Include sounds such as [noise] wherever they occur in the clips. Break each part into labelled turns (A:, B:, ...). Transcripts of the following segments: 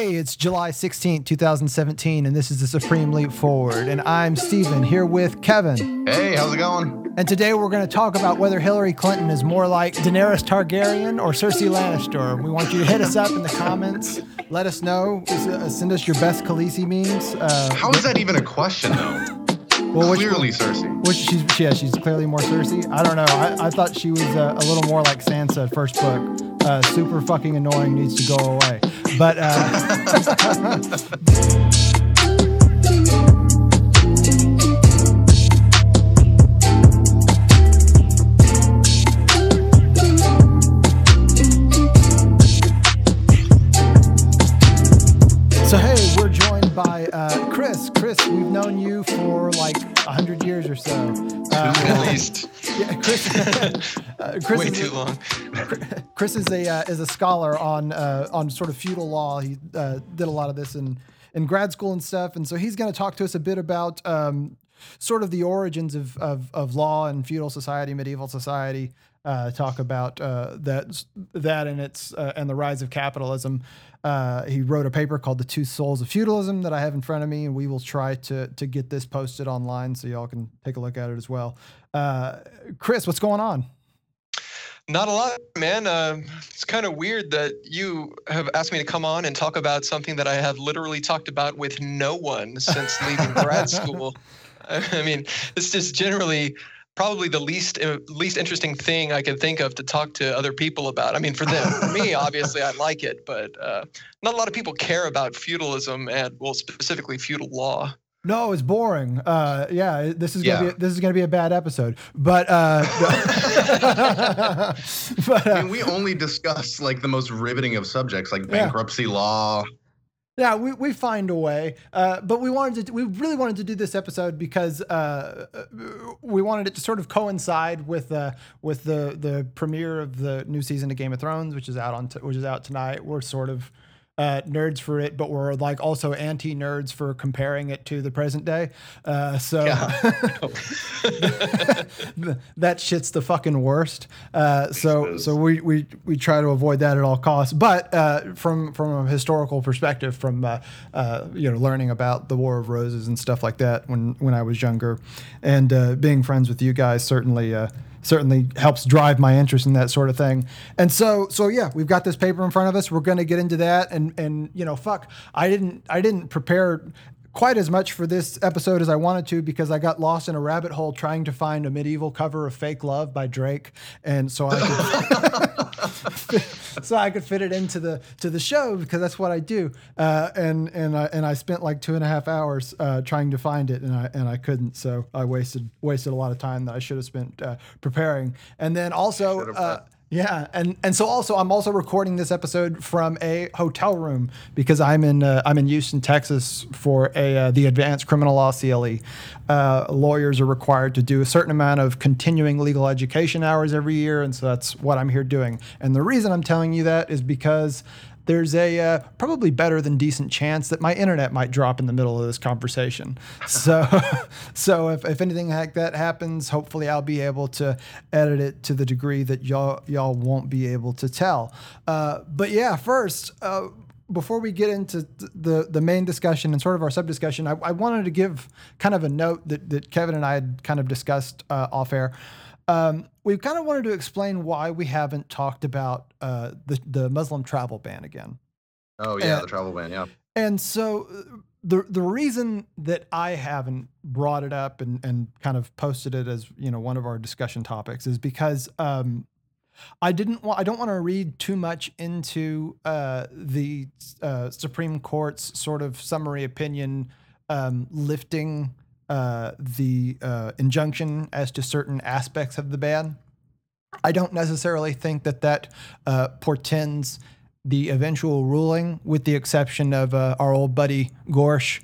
A: Hey, it's July 16th, 2017, and this is the Supreme Leap Forward. And I'm Steven here with Kevin.
B: Hey, how's it going?
A: And today we're going to talk about whether Hillary Clinton is more like Daenerys Targaryen or Cersei Lannister. We want you to hit us up in the comments. Let us know. Uh, send us your best Khaleesi memes.
B: Uh, How is that even a question, though? Well, clearly Cersei.
A: Which she's yeah, she's clearly more Cersei. I don't know. I, I thought she was uh, a little more like Sansa first book. Uh, super fucking annoying, needs to go away. But. Uh, So hey, we're joined by uh, Chris. Chris, we've known you for like hundred years or so.
C: Uh, At least.
A: Yeah, Chris.
C: uh, Chris Way too a, long.
A: Chris is a uh, is a scholar on uh, on sort of feudal law. He uh, did a lot of this in in grad school and stuff, and so he's going to talk to us a bit about. Um, sort of the origins of, of, of law and feudal society, medieval society, uh, talk about uh, that that and its uh, and the rise of capitalism. Uh, he wrote a paper called "The Two Souls of Feudalism" that I have in front of me, and we will try to to get this posted online so y'all can take a look at it as well. Uh, Chris, what's going on?
C: Not a lot, man. Uh, it's kind of weird that you have asked me to come on and talk about something that I have literally talked about with no one since leaving grad [laughs] school. I mean, it's just generally probably the least uh, least interesting thing I could think of to talk to other people about. I mean, for them, for me, [laughs] obviously, I like it, but uh, not a lot of people care about feudalism and well, specifically feudal law.
A: No, it's boring. Uh, yeah, this is gonna yeah. be this is gonna be a bad episode. But, uh, [laughs] [laughs]
B: but uh, I mean, we only discuss like the most riveting of subjects, like bankruptcy yeah. law,
A: yeah, we, we find a way, uh, but we wanted to we really wanted to do this episode because uh, we wanted it to sort of coincide with uh, with the the premiere of the new season of Game of Thrones, which is out on t- which is out tonight. We're sort of uh, nerds for it, but we're like also anti nerds for comparing it to the present day. Uh, so [laughs] [laughs] that shit's the fucking worst. Uh, so so we, we we try to avoid that at all costs. But uh, from from a historical perspective, from uh, uh, you know learning about the War of Roses and stuff like that when when I was younger, and being friends with you guys certainly certainly helps drive my interest in that sort of thing. And so, so yeah, we've got this paper in front of us. We're going to get into that. And and you know, fuck, I didn't I didn't prepare quite as much for this episode as I wanted to because I got lost in a rabbit hole trying to find a medieval cover of Fake Love by Drake, and so I could [laughs] so I could fit it into the to the show because that's what I do. Uh, and and I and I spent like two and a half hours uh, trying to find it, and I and I couldn't. So I wasted wasted a lot of time that I should have spent uh, preparing. And then also yeah, and and so also I'm also recording this episode from a hotel room because I'm in uh, I'm in Houston, Texas for a uh, the Advanced Criminal Law CLE. Uh, lawyers are required to do a certain amount of continuing legal education hours every year, and so that's what I'm here doing. And the reason I'm telling you that is because there's a uh, probably better than decent chance that my internet might drop in the middle of this conversation. So, [laughs] so if, if anything like that happens, hopefully I'll be able to edit it to the degree that y'all y'all won't be able to tell. Uh, but yeah, first. Uh, before we get into the the main discussion and sort of our sub discussion, I, I, wanted to give kind of a note that, that Kevin and I had kind of discussed uh, off air. Um, we kind of wanted to explain why we haven't talked about uh, the the Muslim travel ban again.
B: Oh yeah, and, the travel ban, yeah.
A: And so uh, the the reason that I haven't brought it up and and kind of posted it as you know one of our discussion topics is because um, I didn't want I don't want to read too much into uh, the uh, Supreme Court's sort of summary opinion um, lifting uh, the uh, injunction as to certain aspects of the ban. I don't necessarily think that that uh, portends the eventual ruling, with the exception of uh, our old buddy Gorsuch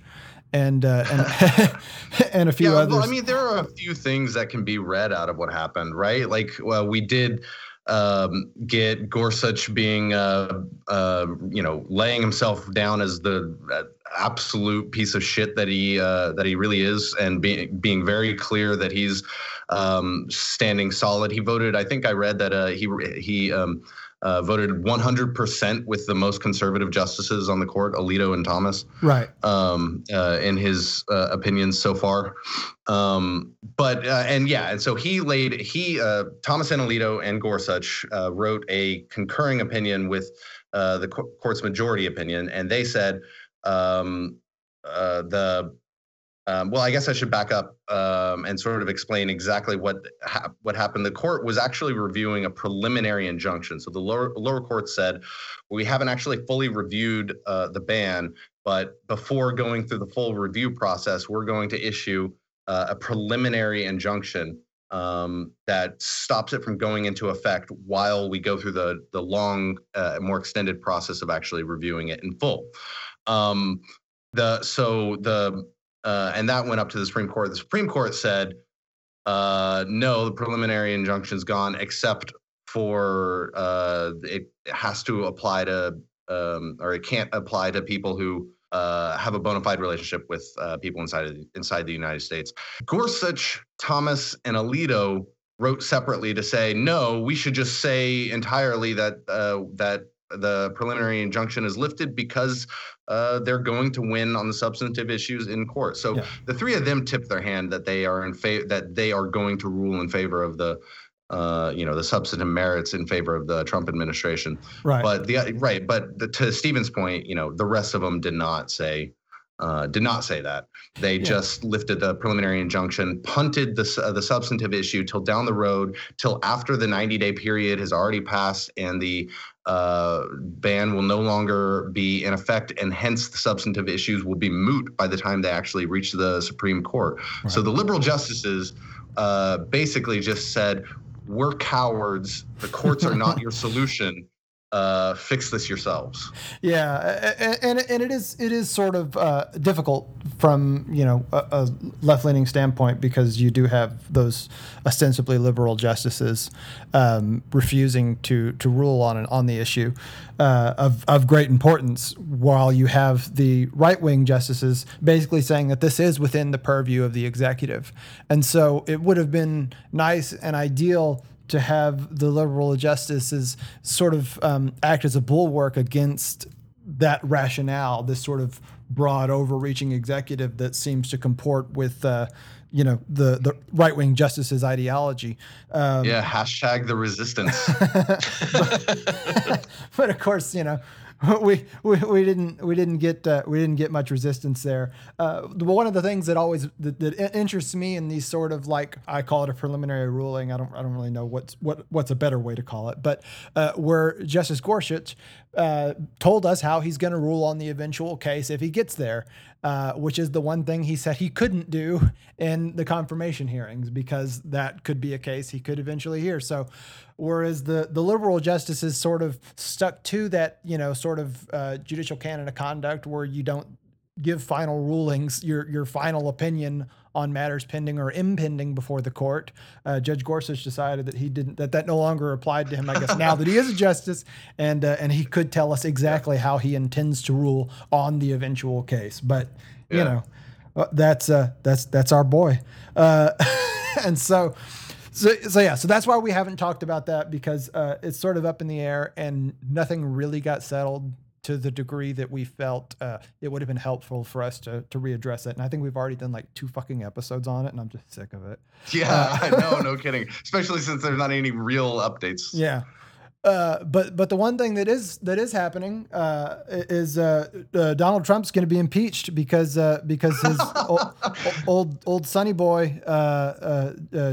A: and uh, and, [laughs] and a few yeah, others. Well,
B: I mean, there are a few things that can be read out of what happened, right? Like, well, we did um, get Gorsuch being, uh, uh, you know, laying himself down as the uh, absolute piece of shit that he uh, that he really is, and being being very clear that he's um, standing solid. He voted. I think I read that uh, he he. Um, uh, voted 100% with the most conservative justices on the court, Alito and Thomas.
A: Right.
B: Um, uh, in his uh, opinions so far. Um, but uh, and yeah, and so he laid he uh, Thomas and Alito and Gorsuch uh, wrote a concurring opinion with the court's majority opinion, and they said um, the um, well, I guess I should back up um, and sort of explain exactly what ha- what happened. The court was actually reviewing a preliminary injunction. So the lower lower court said we haven't actually fully reviewed uh, the ban, but before going through the full review process, we're going to issue uh, a preliminary injunction um, that stops it from going into effect while we go through the the long, uh, more extended process of actually reviewing it in full. Um, the so the uh, and that went up to the Supreme Court. The Supreme Court said, uh, no, the preliminary injunction's gone, except for uh, it has to apply to, um, or it can't apply to people who uh, have a bona fide relationship with uh, people inside of inside the United States. Gorsuch, Thomas, and Alito wrote separately to say, no, we should just say entirely that uh, that the preliminary injunction is lifted because uh, they're going to win on the substantive issues in court. So yeah. the three of them tipped their hand that they are in favor that they are going to rule in favor of the uh, you know the substantive merits in favor of the Trump administration.
A: Right.
B: But the right, but the, to Stephen's point, you know, the rest of them did not say uh, did not say that. They yeah. just lifted the preliminary injunction, punted the, uh, the substantive issue till down the road, till after the 90 day period has already passed and the uh, ban will no longer be in effect, and hence the substantive issues will be moot by the time they actually reach the Supreme Court. Right. So the liberal justices uh, basically just said, We're cowards. The courts are not [laughs] your solution uh, fix this yourselves.
A: Yeah, and, and it is it is sort of uh, difficult from you know a, a left leaning standpoint because you do have those ostensibly liberal justices um, refusing to to rule on an, on the issue uh, of of great importance, while you have the right wing justices basically saying that this is within the purview of the executive, and so it would have been nice and ideal to have the liberal justices sort of um, act as a bulwark against that rationale, this sort of broad, overreaching executive that seems to comport with, uh, you know, the the right wing justices' ideology.
B: Um, yeah, hashtag the resistance. [laughs]
A: but, [laughs] but of course, you know, [laughs] we, we we didn't we didn't get uh, we didn't get much resistance there. Uh, one of the things that always that, that, interests me in these sort of like I call it a preliminary ruling. I don't I don't really know what's what what's a better way to call it, but uh, where Justice Gorsuch uh, told us how he's going to rule on the eventual case if he gets there, uh, which is the one thing he said he couldn't do in the confirmation hearings because that could be a case he could eventually hear. So whereas the the liberal justices sort of stuck to that you know sort of uh, judicial canon of conduct where you don't give final rulings your your final opinion on matters pending or impending before the court. Uh, Judge Gorsuch decided that he didn't that that no longer applied to him. I guess now that he is a justice, and uh, and he could tell us exactly how he intends to rule on the eventual case. But you know, uh, that's uh, that's that's our boy, uh, [laughs] and so so, so yeah, so that's why we haven't talked about that because uh, it's sort of up in the air and nothing really got settled to the degree that we felt uh, it would have been helpful for us to to readdress it. And I think we've already done like two fucking episodes on it, and I'm just sick of it.
B: Yeah, uh, I know, no [laughs] kidding. Especially since there's not any real updates.
A: Yeah. Uh, but but the one thing that is that is happening uh, is uh, uh Donald Trump's going to be impeached because uh, because his [laughs] old, old, old sonny boy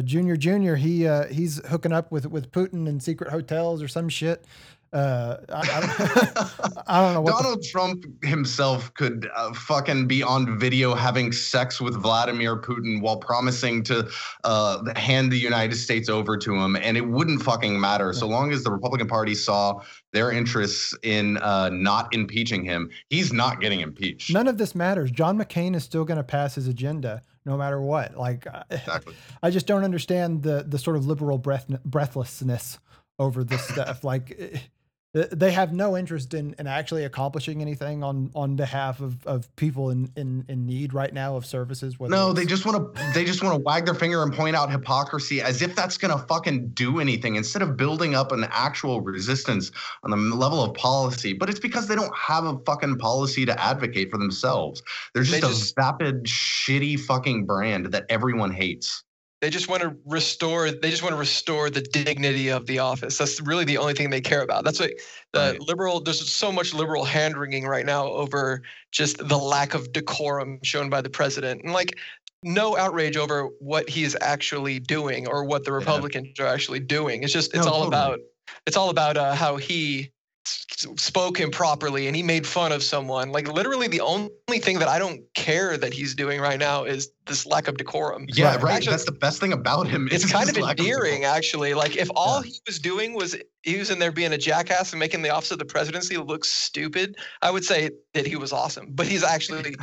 A: Junior Junior he he's hooking up with with Putin in secret hotels or some shit. Uh, I, I, [laughs] I, don't know.
B: Donald the... Trump himself could uh, fucking be on video having sex with Vladimir Putin while promising to uh, hand the United States over to him, and it wouldn't fucking matter yeah. so long as the Republican Party saw their interests in uh, not impeaching him. He's not getting impeached.
A: None of this matters. John McCain is still going to pass his agenda no matter what. Like, exactly. I just don't understand the the sort of liberal breath breathlessness over this [laughs] stuff. Like they have no interest in, in actually accomplishing anything on on behalf of, of people in, in, in need right now of services.
B: No, they just want to they just want to wag their finger and point out hypocrisy as if that's gonna fucking do anything instead of building up an actual resistance on the level of policy. But it's because they don't have a fucking policy to advocate for themselves. They're just they a just, vapid, shitty fucking brand that everyone hates.
C: They just want to restore. They just want to restore the dignity of the office. That's really the only thing they care about. That's what the right. liberal. There's so much liberal hand wringing right now over just the lack of decorum shown by the president, and like no outrage over what he's actually doing or what the Republicans yeah. are actually doing. It's just it's no, all totally. about it's all about uh, how he spoke improperly and he made fun of someone. Like literally, the only thing that I don't care that he's doing right now is this lack of decorum.
B: Yeah, right. Actually, That's the best thing about him.
C: It's kind of endearing, of actually. Like if all yeah. he was doing was he was in there being a jackass and making the office of the presidency look stupid, I would say that he was awesome. But he's actually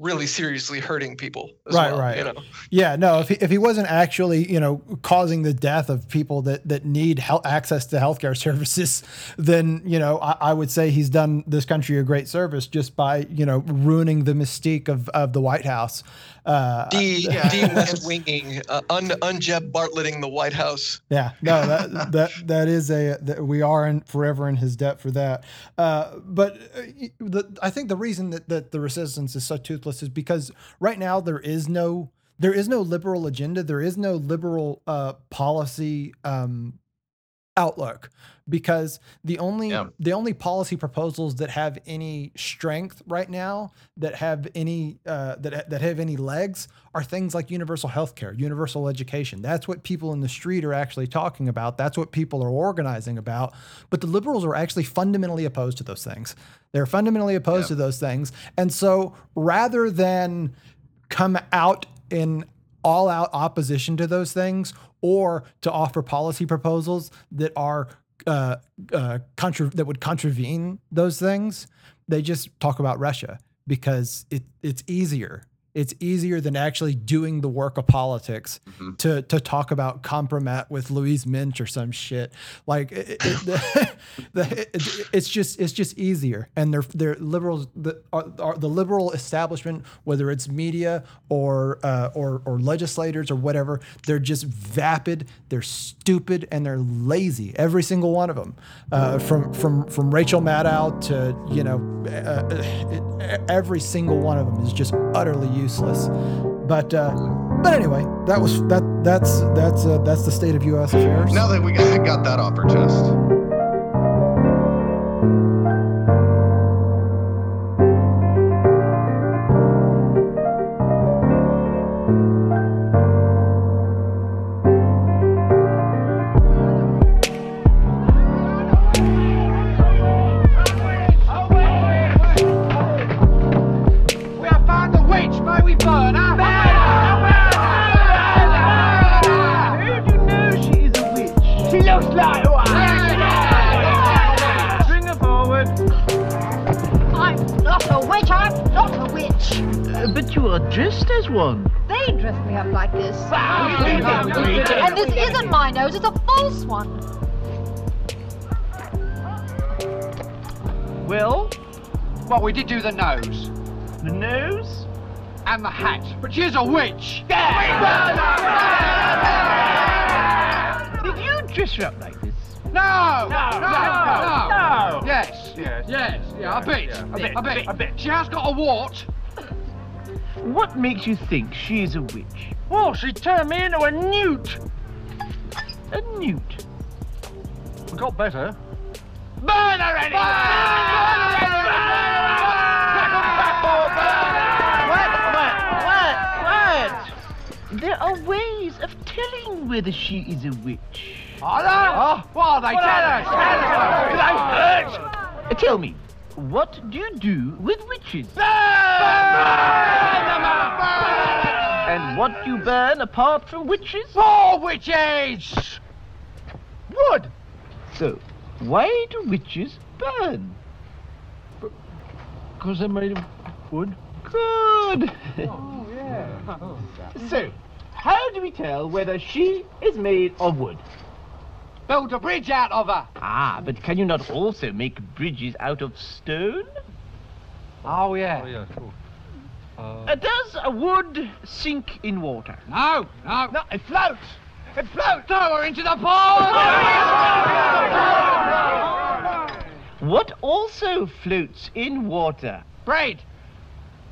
C: really seriously hurting people.
A: right,
C: well,
A: right. You know? Yeah, no. If he, if he wasn't actually, you know, causing the death of people that that need health, access to healthcare [laughs] services, then you know, I, I, would say he's done this country a great service just by you know ruining the mystique of of the White House.
C: Uh, de, [laughs] de West winging, uh, un, unjed Bartletting the White House.
A: Yeah, no, [laughs] that that that is a that we are in forever in his debt for that. Uh, but uh, the, I think the reason that, that the resistance is so toothless is because right now there is no there is no liberal agenda. There is no liberal uh, policy um, outlook because the only yeah. the only policy proposals that have any strength right now that have any uh, that that have any legs are things like universal health care, universal education. That's what people in the street are actually talking about. That's what people are organizing about. But the liberals are actually fundamentally opposed to those things. They're fundamentally opposed yeah. to those things. And so rather than come out in all out opposition to those things or to offer policy proposals that are uh, uh, contra- that would contravene those things. They just talk about Russia because it, it's easier it's easier than actually doing the work of politics mm-hmm. to to talk about compromat with Louise Mensch or some shit. Like it, it, [laughs] the, the, it, it's just it's just easier, and they're they're liberals. The are, are the liberal establishment, whether it's media or uh, or or legislators or whatever, they're just vapid, they're stupid, and they're lazy. Every single one of them, uh, from from from Rachel Maddow to you know uh, uh every single one of them is just utterly useless useless. But uh, but anyway, that was that that's that's uh, that's the state of U.S. affairs.
B: Now that we got, got that off our chest.
D: We did do the nose.
E: The nose?
D: And the hat. But she's a witch. Yeah!
E: Did you dress her up like this?
D: No!
E: No! No! No! no.
D: Yes. Yes. Yes. Yeah, a bit. Yeah. A bit. A bit. A bit. She has got a wart.
E: What makes you think she's a witch?
D: Well, she turned me into a newt.
E: A newt?
D: We got better. Burn her anyway! Burn her
E: There are ways of telling whether she is a witch.
D: Are there? Oh, what are they? What tell us! Tell
E: us! They hurt! Uh, tell me, what do you do with witches?
D: Burn! burn them up!
E: Burn! And what do you burn apart from witches?
D: More witches!
E: Wood! So, why do witches burn?
D: Because they're made of wood.
E: Good! Oh, yeah. [laughs] so, how do we tell whether she is made of wood?
D: build a bridge out of her.
E: Ah, but can you not also make bridges out of stone?
D: Oh, yeah.
F: yeah, cool.
E: Uh, does a wood sink in water?
D: No, no. No, it floats. It floats. Throw her into the pond.
E: What also floats in water?
D: Bread.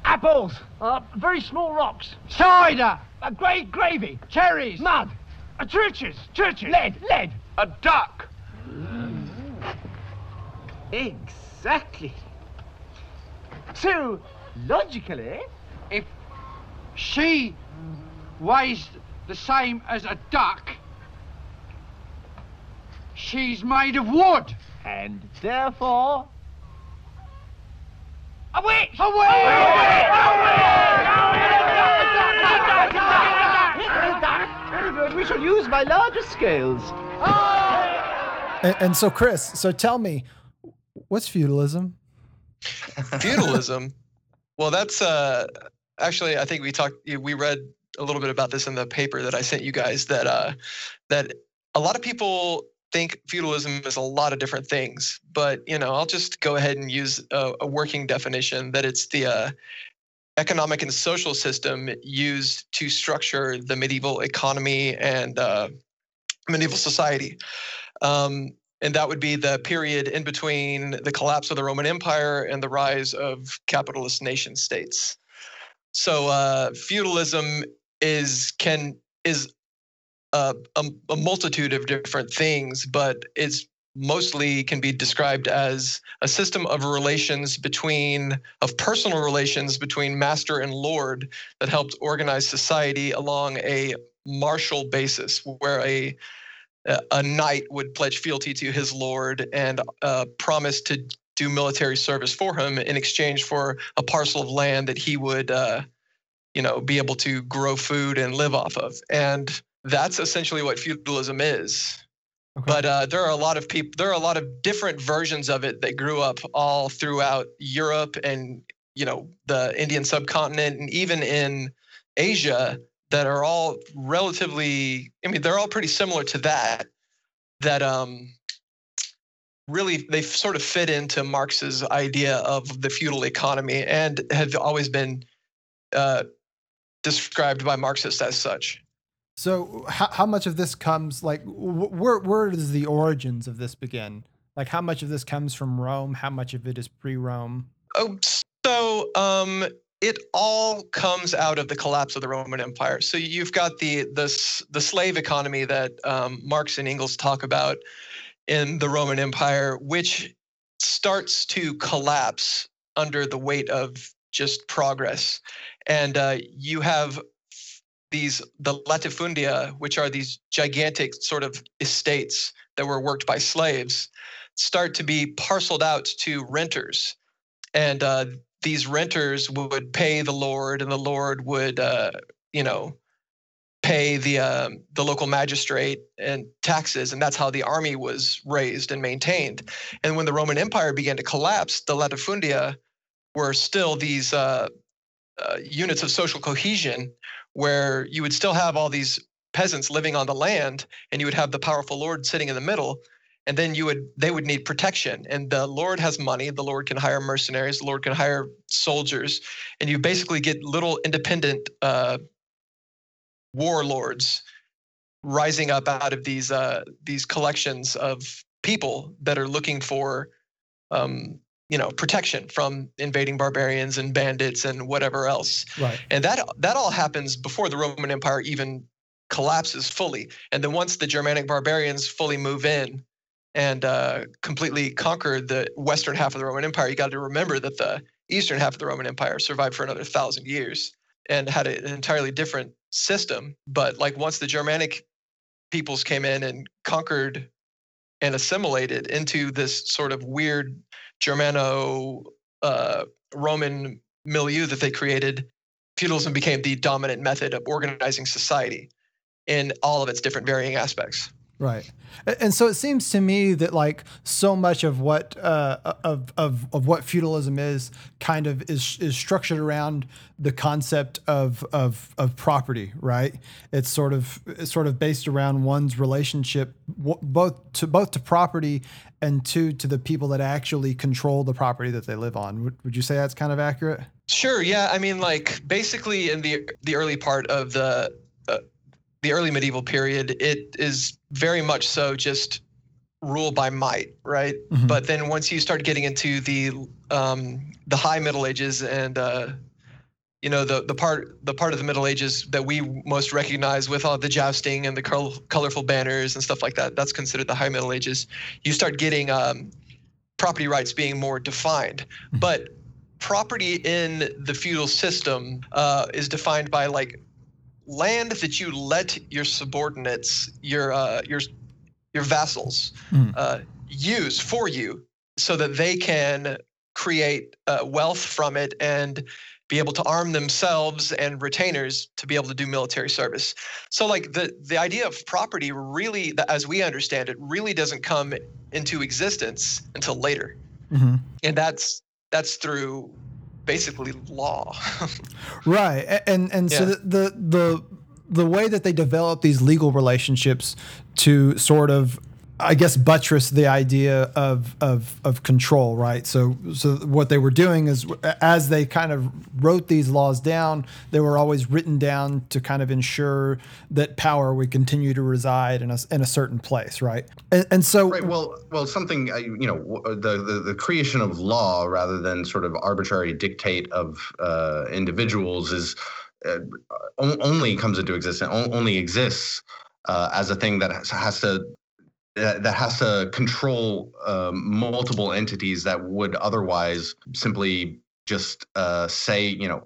D: Apples. Uh, very small rocks. Cider. A great gravy. Cherries. Mud. Uh, churches. Churches. Lead. Lead. A duck.
E: Exactly. So, logically,
D: If she weighs the same as a duck, she's made of wood.
E: and therefore,
D: A witch! A witch!
E: very good. We shall use my larger scales.
A: And, and so, Chris, so tell me, what's feudalism?
C: feudalism well that's uh actually i think we talked we read a little bit about this in the paper that i sent you guys that uh that a lot of people think feudalism is a lot of different things but you know i'll just go ahead and use a, a working definition that it's the uh economic and social system used to structure the medieval economy and uh, medieval society um, and that would be the period in between the collapse of the Roman Empire and the rise of capitalist nation states. So uh, feudalism is can is a, a, multitude of different things, but it's mostly can be described as a system of relations between of personal relations between master and lord that helped organize society along a martial basis where a a- a knight would pledge fealty to his lord and uh, promise to do military service for him in exchange for a parcel of land that he would, uh, you know, be able to grow food and live off of. And that's essentially what feudalism is.
A: Okay.
C: But uh, there are a lot of people. There are a lot of different versions of it that grew up all throughout Europe and you know the Indian subcontinent and even in Asia that are all relatively i mean they're all pretty similar to that that um really they sort of fit into marx's idea of the feudal economy and have always been uh, described by marxists as such
A: So, how, how much of this comes like wh- where where does the origins of this begin? Like, how much of this comes from Rome? How much of it is pre-Rome?
C: Oh, so um, it all comes out of the collapse of the Roman Empire. So you've got the the the slave economy that um, Marx and Engels talk about in the Roman Empire, which starts to collapse under the weight of just progress, and uh, you have these the latifundia, which are these gigantic sort of estates that were worked by slaves, start to be parceled out to renters. And uh, these renters would pay the lord and the lord would uh, you know pay the um, the local magistrate and taxes and that's how the army was raised and maintained. And when the roman empire began to collapse the latifundia were still these uh, uh, units of social cohesion where you would still have all these peasants living on the land and you would have the powerful lord sitting in the middle and then you would they would need protection. And the lord has money the lord can hire mercenaries the lord can hire soldiers and you basically get little independent uh, warlords rising up out of these uh, these collections of people that are looking for um, you know protection from invading barbarians and bandits and whatever else.
A: Right.
C: and that that all happens before the roman empire even collapses fully. And then once the germanic barbarians fully move in and uh, completely conquer the western half of the roman empire you got to remember that the eastern half of the roman empire survived for another thousand years and had an entirely different system. But like once the germanic peoples came in and conquered and assimilated into this sort of weird germano uh, roman milieu that they created feudalism became the dominant method of organizing society in all of its different varying aspects
A: Right, and so it seems to me that like so much of what uh, of, of of what feudalism is kind of is is structured around the concept of of of property. Right, it's sort of it's sort of based around one's relationship both to both to property and two to the people that actually control the property that they live on. Would, would you say that's kind of accurate?
C: Sure. Yeah. I mean, like basically in the the early part of the the early medieval period, it is very much so just rule by might, right? Mm-hmm. But then once you start getting into the um, the high Middle Ages and uh, you know the the part the part of the Middle Ages that we most recognize with all the jousting and the col- colorful banners and stuff like that, that's considered the High Middle Ages. You start getting um, property rights being more defined, mm-hmm. but property in the feudal system uh, is defined by like land that you let your subordinates, your uh, your your vassals, mm. uh, use for you, so that they can create uh, wealth from it and be able to arm themselves and retainers to be able to do military service. So like the the idea of property really as we understand it really doesn't come into existence until later. Mm-hmm. And that's that's through basically law. [laughs]
A: right, and and yeah. so the, the the the way that they develop these legal relationships to sort of I guess buttress the idea of, of of control, right? So so what they were doing is as they kind of wrote these laws down, they were always written down to kind of ensure that power would continue to reside in a in a certain place, right? And, and so
B: right, well, well, something uh, you know, the, the the creation of law rather than sort of arbitrary dictate of uh, individuals is uh, only comes into existence, only exists uh, as a thing that has to that has to control um, multiple entities that would otherwise simply just uh, say, you know,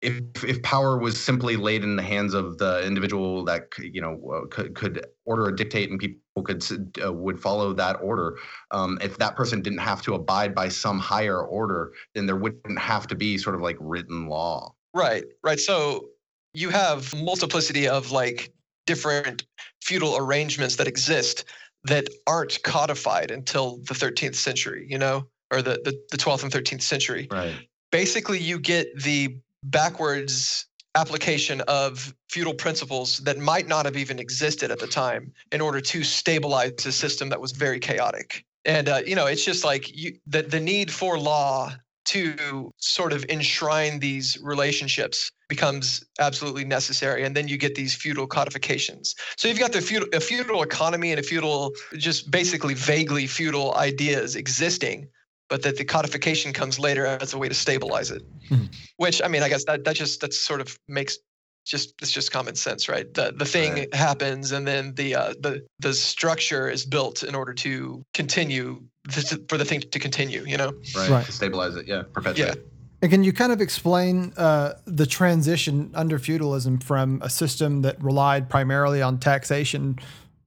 B: if if power was simply laid in the hands of the individual that you know uh, could could order a dictate and people could uh, would follow that order um, if that person didn't have to abide by some higher order then there wouldn't have to be sort of like written law.
C: Right right. So you have multiplicity of like different feudal arrangements that exist that aren't codified until the 13th century, you know, or the, the, the 12th and 13th century.
B: Right.
C: Basically, you get the backwards application of feudal principles that might not have even existed at the time in order to stabilize a system that was very chaotic. And uh, you know, it's just like you, the the need for law to sort of enshrine these relationships becomes absolutely necessary and then you get these feudal codifications so you've got the feudal a feudal economy and a feudal just basically vaguely feudal ideas existing but that the codification comes later as a way to stabilize it mm-hmm. which i mean i guess that that just that sort of makes just it's just common sense right the the thing right. happens and then the uh, the the structure is built in order to continue this, for the thing to continue you know
B: right, right. to stabilize it yeah perpetuate yeah.
A: And can you kind of explain uh, the transition under feudalism from a system that relied primarily on taxation,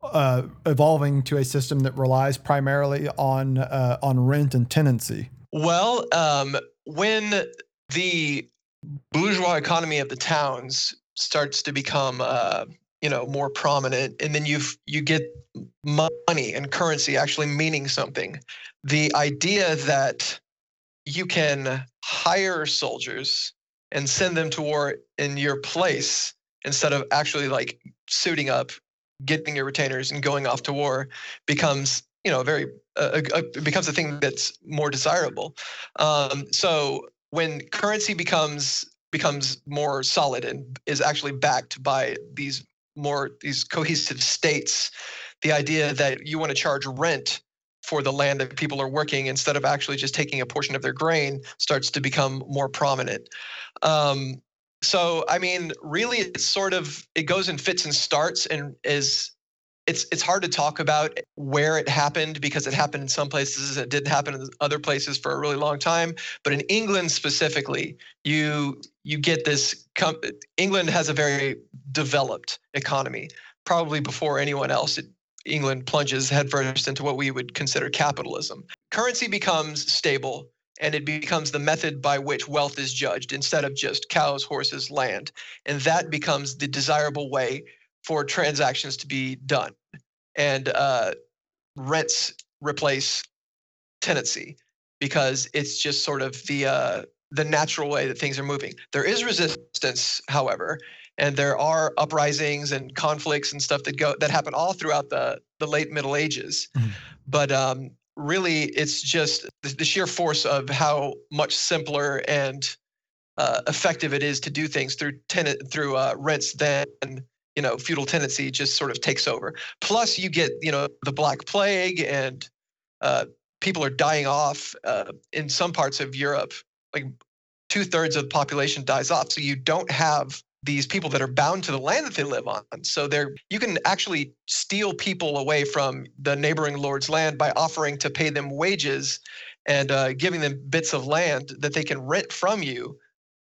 A: uh, evolving to a system that relies primarily on uh, on rent and tenancy?
C: Well, um, when the bourgeois economy of the towns starts to become uh, you know more prominent and then you you get money and currency actually meaning something. The idea that you can hire soldiers and send them to war in your place instead of actually like suiting up getting your retainers and going off to war becomes you know very uh, uh, becomes a thing that's more desirable. Um, so when currency becomes becomes more solid and is actually backed by these more these cohesive states. The idea that you want to charge rent for the land that people are working instead of actually just taking a portion of their grain starts to become more prominent. Um, so i mean really it's sort of it goes in fits and starts and is it's it's hard to talk about where it happened because it happened in some places it didn't happen in other places for a really long time. But in england specifically you you get this com- england has a very developed economy. Probably before anyone else it, england plunges headfirst into what we would consider capitalism. Currency becomes stable and it becomes the method by which wealth is judged instead of just cows horses land. And that becomes the desirable way for transactions to be done. and uh, rents replace tenancy because it's just sort of the uh, the natural way that things are moving. There is resistance, however, and there are uprisings and conflicts and stuff that go that happen all throughout the the late Middle Ages.
A: Mhm.
C: But um, really, it's just the, the sheer force of how much simpler and uh, effective it is to do things through tenant through uh, rents than you know feudal tenancy just sort of takes over. Plus, you get you know the Black Plague and uh, people are dying off uh, in some parts of Europe. Like two thirds of the population dies off, so you don't have these people that are bound to the land that they live on. So they're you can actually steal people away from the neighboring lord's land by offering to pay them wages and uh, giving them bits of land that they can rent from you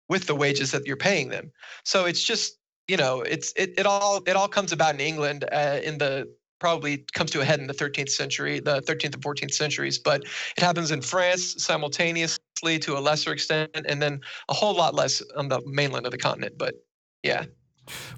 C: with the wages that you're paying them. So it's just you know it's it, it all it all comes about in England uh, in the probably comes to a head in the 13th century, the 13th and 14th centuries, but it happens in France simultaneously to a lesser extent, and then a whole lot less on the mainland of the continent. But yeah.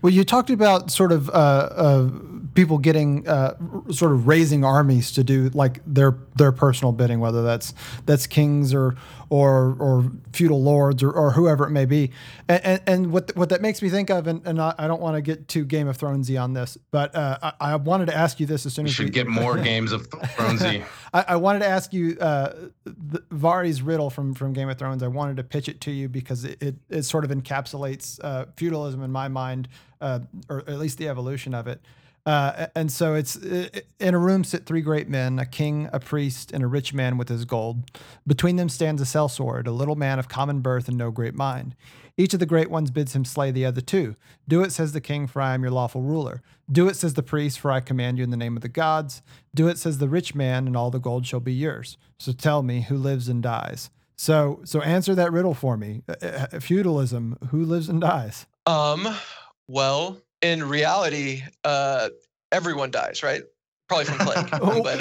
A: Well, you talked about sort of uh, uh, people getting uh, sort of raising armies to do like their their personal bidding, whether that's that's kings or or or feudal lords or, or whoever it may be. And, and, and what what that makes me think of, and, and I, I don't want to get too Game of Thronesy on this, but uh, I, I wanted to ask you this as soon
B: We
A: as
B: should
A: we
B: get [laughs] more games of Thronesy. [laughs]
A: I, I wanted to ask you uh, the, Varys' riddle from from Game of Thrones. I wanted to pitch it to you because it it, it sort of encapsulates uh, feudalism in my mind, uh, or at least the evolution of it. Uh, and so it's i- in a room sit three great men, a king, a priest, and a rich man with his gold. Between them stands a sellsword, a little man of common birth and no great mind. Each of the great ones bids him slay the other two. Do it, says the king, for I am your lawful ruler. Do it, says the priest, for I command you in the name of the gods. Do it, says the rich man, and all the gold shall be yours. So tell me who lives and dies. So, so answer that riddle for me. Uh, uh, Feudalism, who lives and dies?
C: Um. Well, in reality, uh, everyone dies, right? Probably from plague. [laughs]
A: Oh,
C: but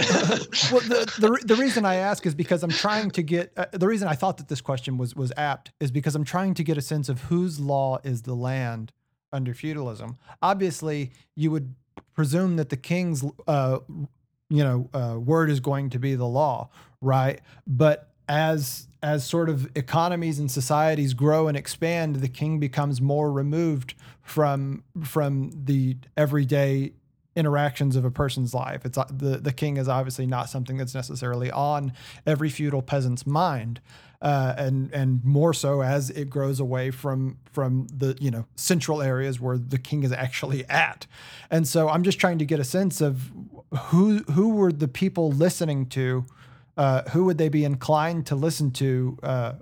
A: well, [laughs] the, the, the reason I ask is because I'm trying to get uh, the reason I thought that this question was was apt is because I'm trying to get a sense of whose law is the land under feudalism. Obviously, you would presume that the king's uh, you know uh, word is going to be the law, right? But as as sort of economies and societies grow and expand, the king becomes more removed from from the everyday interactions of a person's life. It's uh, the the king is obviously not something that's necessarily on every feudal peasant's mind, uh, and and more so as it grows away from from the you know central areas where the king is actually at. And so I'm just trying to get a sense of who who were the people listening to. Uh, who would they be inclined to listen to uh,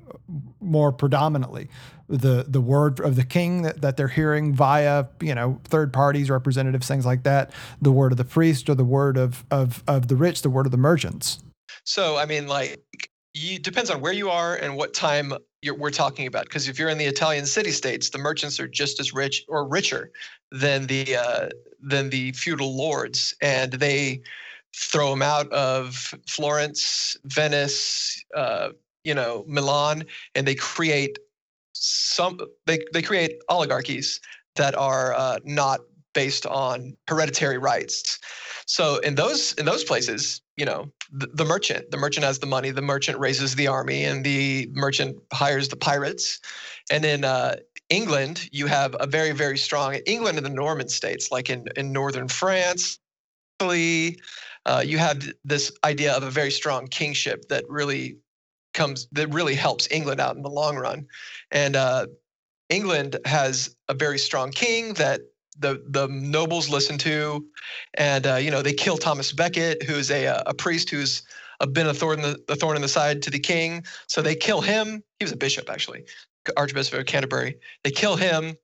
A: more predominantly? The the word of the king that, that they're hearing via you know third parties, representatives, things like that. The word of the priest or the word of of of the rich, the word of the merchants.
C: so, I mean, like, you depends on where you are and what time we're talking about. Because if you're in the Italian city states, the merchants are just as rich or richer than the uh, than the feudal lords, and they throw them out of Florence, Venice, uh, you know, Milan, and they create some. They they create oligarchies that are uh, not based on hereditary rights. So in those in those places, you know, the, the merchant, the merchant has the money, the merchant raises the army, and the merchant hires the pirates. And in uh, England, you have a very very strong England and the Norman states, like in in northern France, Italy. Uh, you have this idea of a very strong kingship that really comes that really helps England out in the long run, and uh, England has a very strong king that the the nobles listen to, and uh, you know they kill Thomas Becket, who's a a priest who's a, been a thorn in the a thorn in the side to the king. So they kill him. He was a bishop actually, Archbishop of Canterbury. They kill him,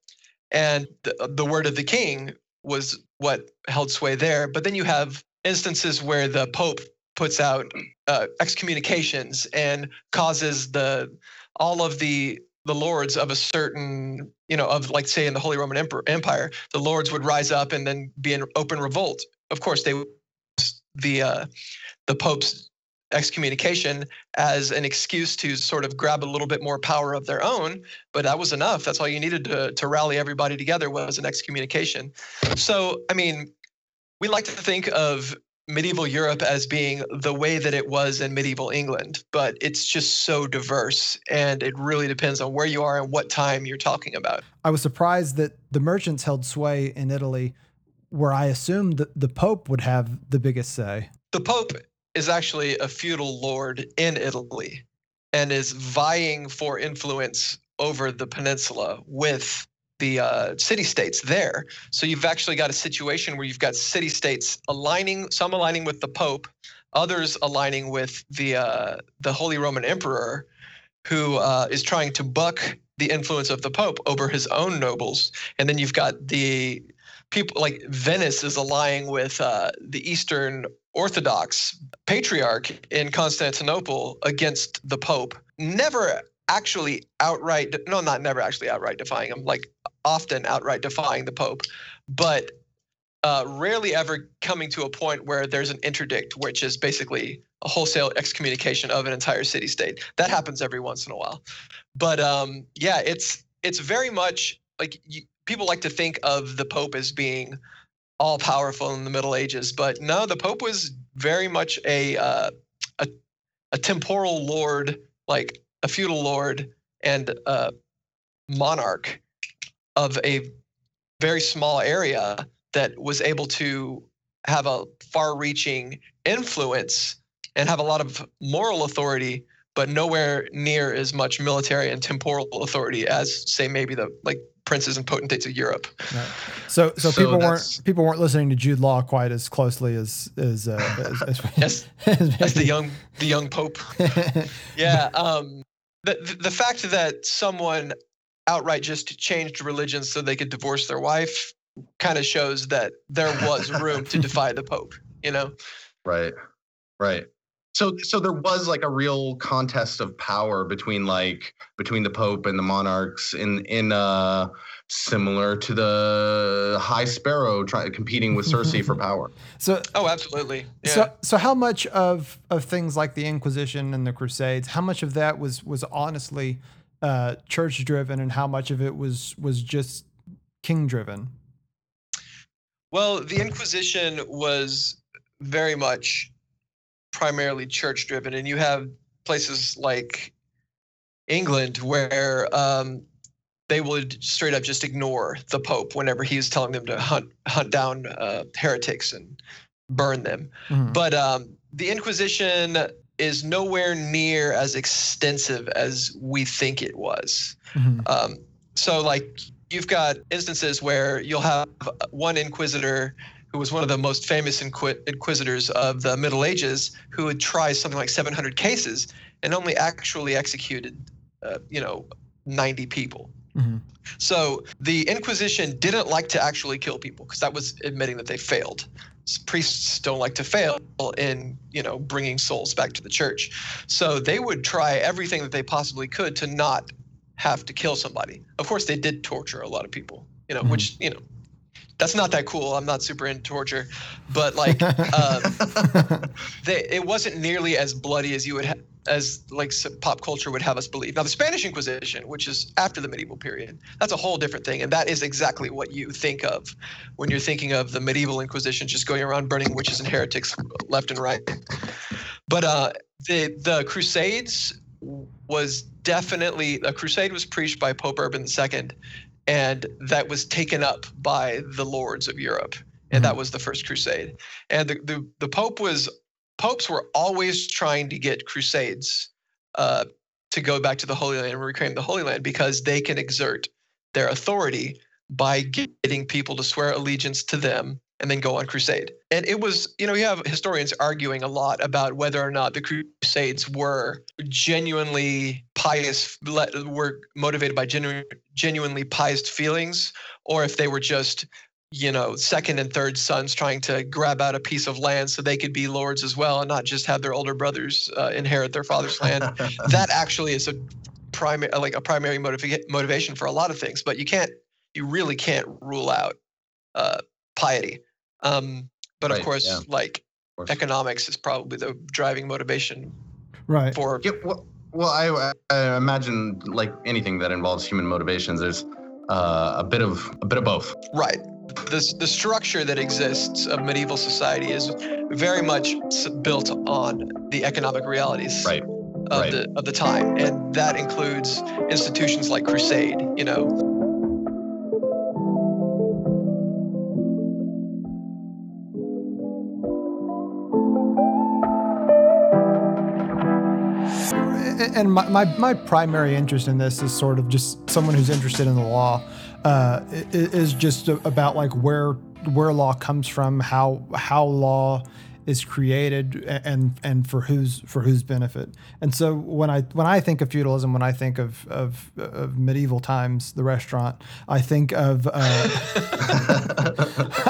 C: and the, the word of the king was what held sway there. But then you have instances where the Pope puts out uh, excommunications and causes the all of the the lords of a certain you know of like say in the holy roman empire the lords would rise up and then be in open revolt. Of course they the uh the pope's excommunication as an excuse to sort of grab a little bit more power of their own but that was enough. That's all you needed to to rally everybody together was an excommunication. So i mean we like to think of medieval Europe as being the way that it was in medieval England, but it's just so diverse and it really depends on where you are and what time you're talking about.
A: I was surprised that the merchants held sway in Italy, where I assumed that the Pope would have the biggest say.
C: The Pope is actually a feudal lord in Italy and is vying for influence over the peninsula with the uh, city states there. So you've actually got a situation where you've got city states aligning, some aligning with the Pope, others aligning with the uh, the Holy Roman Emperor, who uh, is trying to buck the influence of the Pope over his own nobles. And then you've got the people like Venice is allying with uh, the Eastern Orthodox patriarch in Constantinople against the Pope. Never actually outright, no, not never actually outright defying him, like often outright defying the Pope, but uh, rarely ever coming to a point where there's an interdict, which is basically a wholesale excommunication of an entire city state. That happens every once in a while. But um, yeah, it's it's very much like you, people like to think of the Pope as being all powerful in the Middle Ages, but no, the Pope was very much a uh, a, a temporal lord, like a feudal lord and a monarch of a very small area that was able to have a far-reaching influence and have a lot of moral authority but nowhere near as much military and temporal authority as say maybe the like princes and potentates of Europe.
A: Right. So, so, so, people weren't people weren't listening to Jude Law quite as closely as as, uh, [laughs] as,
C: as, [laughs] as, as the young the young pope. [laughs] yeah. Um, the the fact that someone outright just changed religions so they could divorce their wife kind of shows that there was room to defy the pope. You know.
B: Right. Right so so there was like a real contest of power between like between the pope and the monarchs in in uh similar to the high sparrow trying competing with Cersei for [laughs] power
A: so
C: oh absolutely
A: yeah. so so how much of of things like the inquisition and the crusades how much of that was was honestly uh church driven and how much of it was was just king driven
C: well the inquisition was very much primarily church driven, and you have places like England where um, they would straight up just ignore the Pope whenever he he's telling them to hunt hunt down uh, heretics and burn them. Mm-hmm. But um, the Inquisition is nowhere near as extensive as we think it was. Mm-hmm. Um, so, like, you've got instances where you'll have one inquisitor who was one of the most famous inqui- inquisitors of the Middle Ages, who would try something like 700 cases and only actually executed, uh, you know, 90 people. Mm-hmm. So the Inquisition didn't like to actually kill people because that was admitting that they failed. Priests don't like to fail in, you know, bringing souls back to the church. So they would try everything that they possibly could to not have to kill somebody. Of course, they did torture a lot of people, you know, mm-hmm. which, you know, that's not that cool. I'm not super into torture, but like, [laughs] um, they, it wasn't nearly as bloody as you would ha- as like pop culture would have us believe. Now, the Spanish Inquisition, which is after the medieval period, that's a whole different thing, and that is exactly what you think of when you're thinking of the medieval Inquisition, just going around burning witches and heretics left and right. But uh, the the Crusades was definitely a crusade was preached by Pope Urban II and that was taken up by the lords of Europe, and that mm-hmm. was the first crusade. And the the, the Pope was popes were always trying to get crusades uh, to go back to the Holy Land and reclaim the Holy Land because they can exert their authority by getting people to swear allegiance to them and then go on crusade. And it was, you know, you have historians arguing a lot about whether or not the crusades were genuinely pious, were motivated by genuine, genuinely pious feelings, or if they were just, you know, second and third sons trying to grab out a piece of land so they could be lords as well and not just have their older brothers uh, inherit their father's land. [laughs] that actually is a primary, like a primary motiva- motivation for a lot of things, but you can't, you really can't rule out uh, piety. Um, but right, of course, yeah. like course. economics is probably the driving motivation.
A: Right.
C: For
B: yeah, well, well I, I, imagine like anything that involves human motivations, there's uh, a bit of a bit of both.
C: Right. This the structure that exists of medieval society is very much built on the economic realities
B: Right.
C: of
B: right.
C: the of the time, and that includes institutions like crusade. You know,
A: and my, my, my primary interest in this is sort of just someone who's interested in the law uh, is just about like where where law comes from how how law is created and and for whose for whose benefit. And so when I when I think of feudalism when I think of of, of medieval times the restaurant I think of uh, [laughs]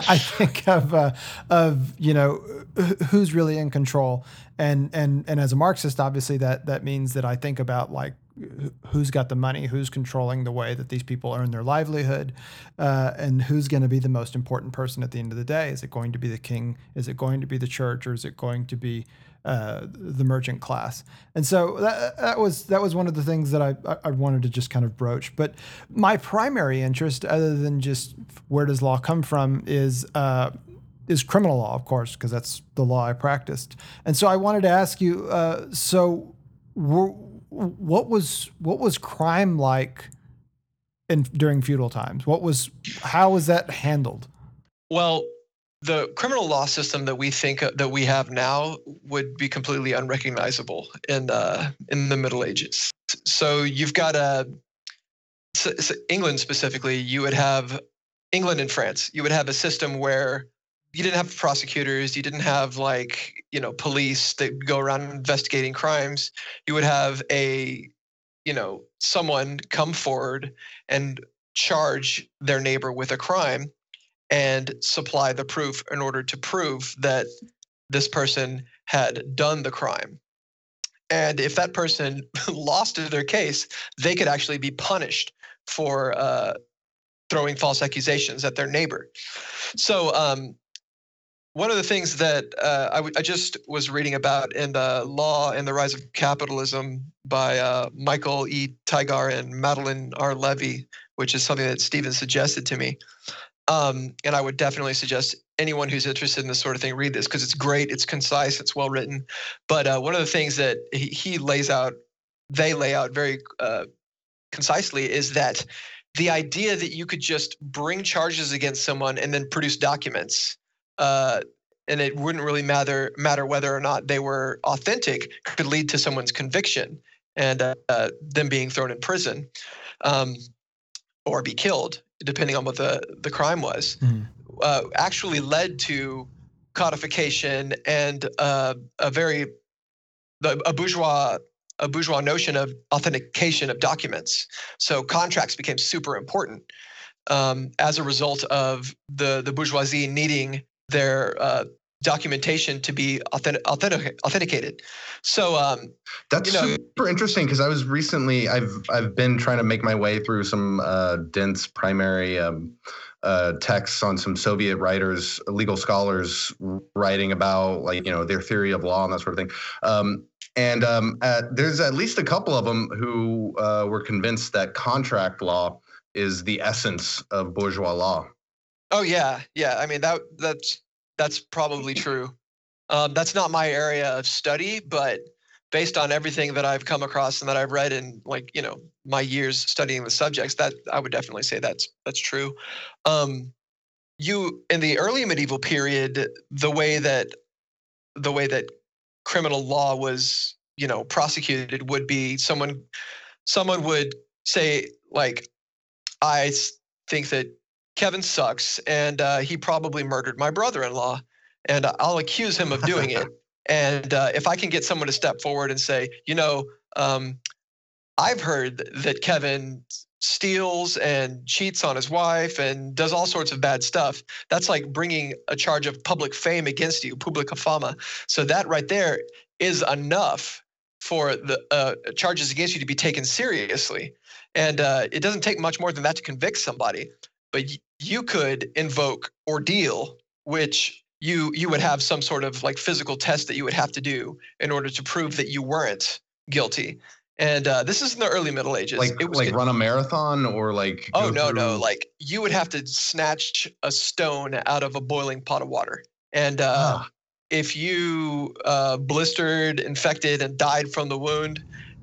A: I think of uh, of you know who's really in control, and and and as a Marxist, obviously that that means that I think about like who's got the money, who's controlling the way that these people earn their livelihood, uh, and who's going to be the most important person at the end of the day. Is it going to be the king? Is it going to be the church, or is it going to be uh, the merchant class. And so that, that was that was one of the things that I, I- wanted to just kind of broach. But my primary interest, other than just where does law come from, is uh, is criminal law, of course, because that's the law I practiced. And so I wanted to ask you, uh, so what was what was crime like in during feudal times? What was how was that handled?
C: Well, the criminal law system that we think that we have now would be completely unrecognizable in uh, in the Middle Ages. So you've got a s- s- England specifically. You would have England and France. You would have a system where you didn't have prosecutors. You didn't have like you know police that go around investigating crimes. You would have a you know someone come forward and charge their neighbor with a crime and supply the proof in order to prove that this person had done the crime. And if that person [laughs] lost their case, they could actually be punished for uh, throwing false accusations at their neighbor. So, um, one of the things that uh, I, w- I just was reading about in the Law and the Rise of Capitalism by uh, Michael E. Tigar and Madeline R. Levy, which is something that Stephen suggested to me. Um, and I would definitely suggest anyone who's interested in this sort of thing read this because it's great, it's concise, it's well written. But uh, one of the things that he, he lays out, they lay out very uh, concisely, is that the idea that you could just bring charges against someone and then produce documents, uh, and it wouldn't really matter matter whether or not they were authentic, could lead to someone's conviction and uh, uh, them being thrown in prison. Um, or be killed, depending on what the, the crime was,
A: Mhm.
C: uh, actually led to codification and uh, a very the, a bourgeois a bourgeois notion of authentication of documents. So contracts became super important um, as a result of the the bourgeoisie needing their uh, documentation to be authentic, authentic, authenticated. So um,
B: That's
C: you know-
B: super interesting because I was recently I've I've been trying to make my way through some uh, dense primary um, uh, texts on some Soviet writers, legal scholars writing about like you know their theory of law and that sort of thing. Um, and um, uh, there's at least a couple of them who uh, were convinced that contract law is the essence of bourgeois law.
C: Oh yeah, yeah. I mean that that's that's probably true. Um, that's not my area of study, but based on everything that I've come across and that I've read in like you know my years studying the subjects, that I would definitely say that's that's true. Um, you in the early medieval period, the way that the way that criminal law was you know prosecuted would be someone someone would say like I think that Kevin sucks and uh, he probably murdered my brother-in-law and I'll accuse him of doing it. [laughs] And uh, if I can get someone to step forward and say, you know, um, I've heard that Kevin steals and cheats on his wife and does all sorts of bad stuff. That's like bringing a charge of public fame against you, publica fama. So that right there is enough for the uh, charges against you to be taken seriously. And uh, it doesn't take much more than that to convict somebody. But you could invoke ordeal, which you you would have some sort of like physical test that you would have to do in order to prove that you weren't guilty. And uh, this is in the early Middle Ages.
B: Like
C: it was
B: like
C: con-
B: run a marathon or like
C: oh no no like you would have to snatch a stone out of a boiling pot of water, and uh,
B: Ah.
C: if you uh, blistered, infected, and died from the wound,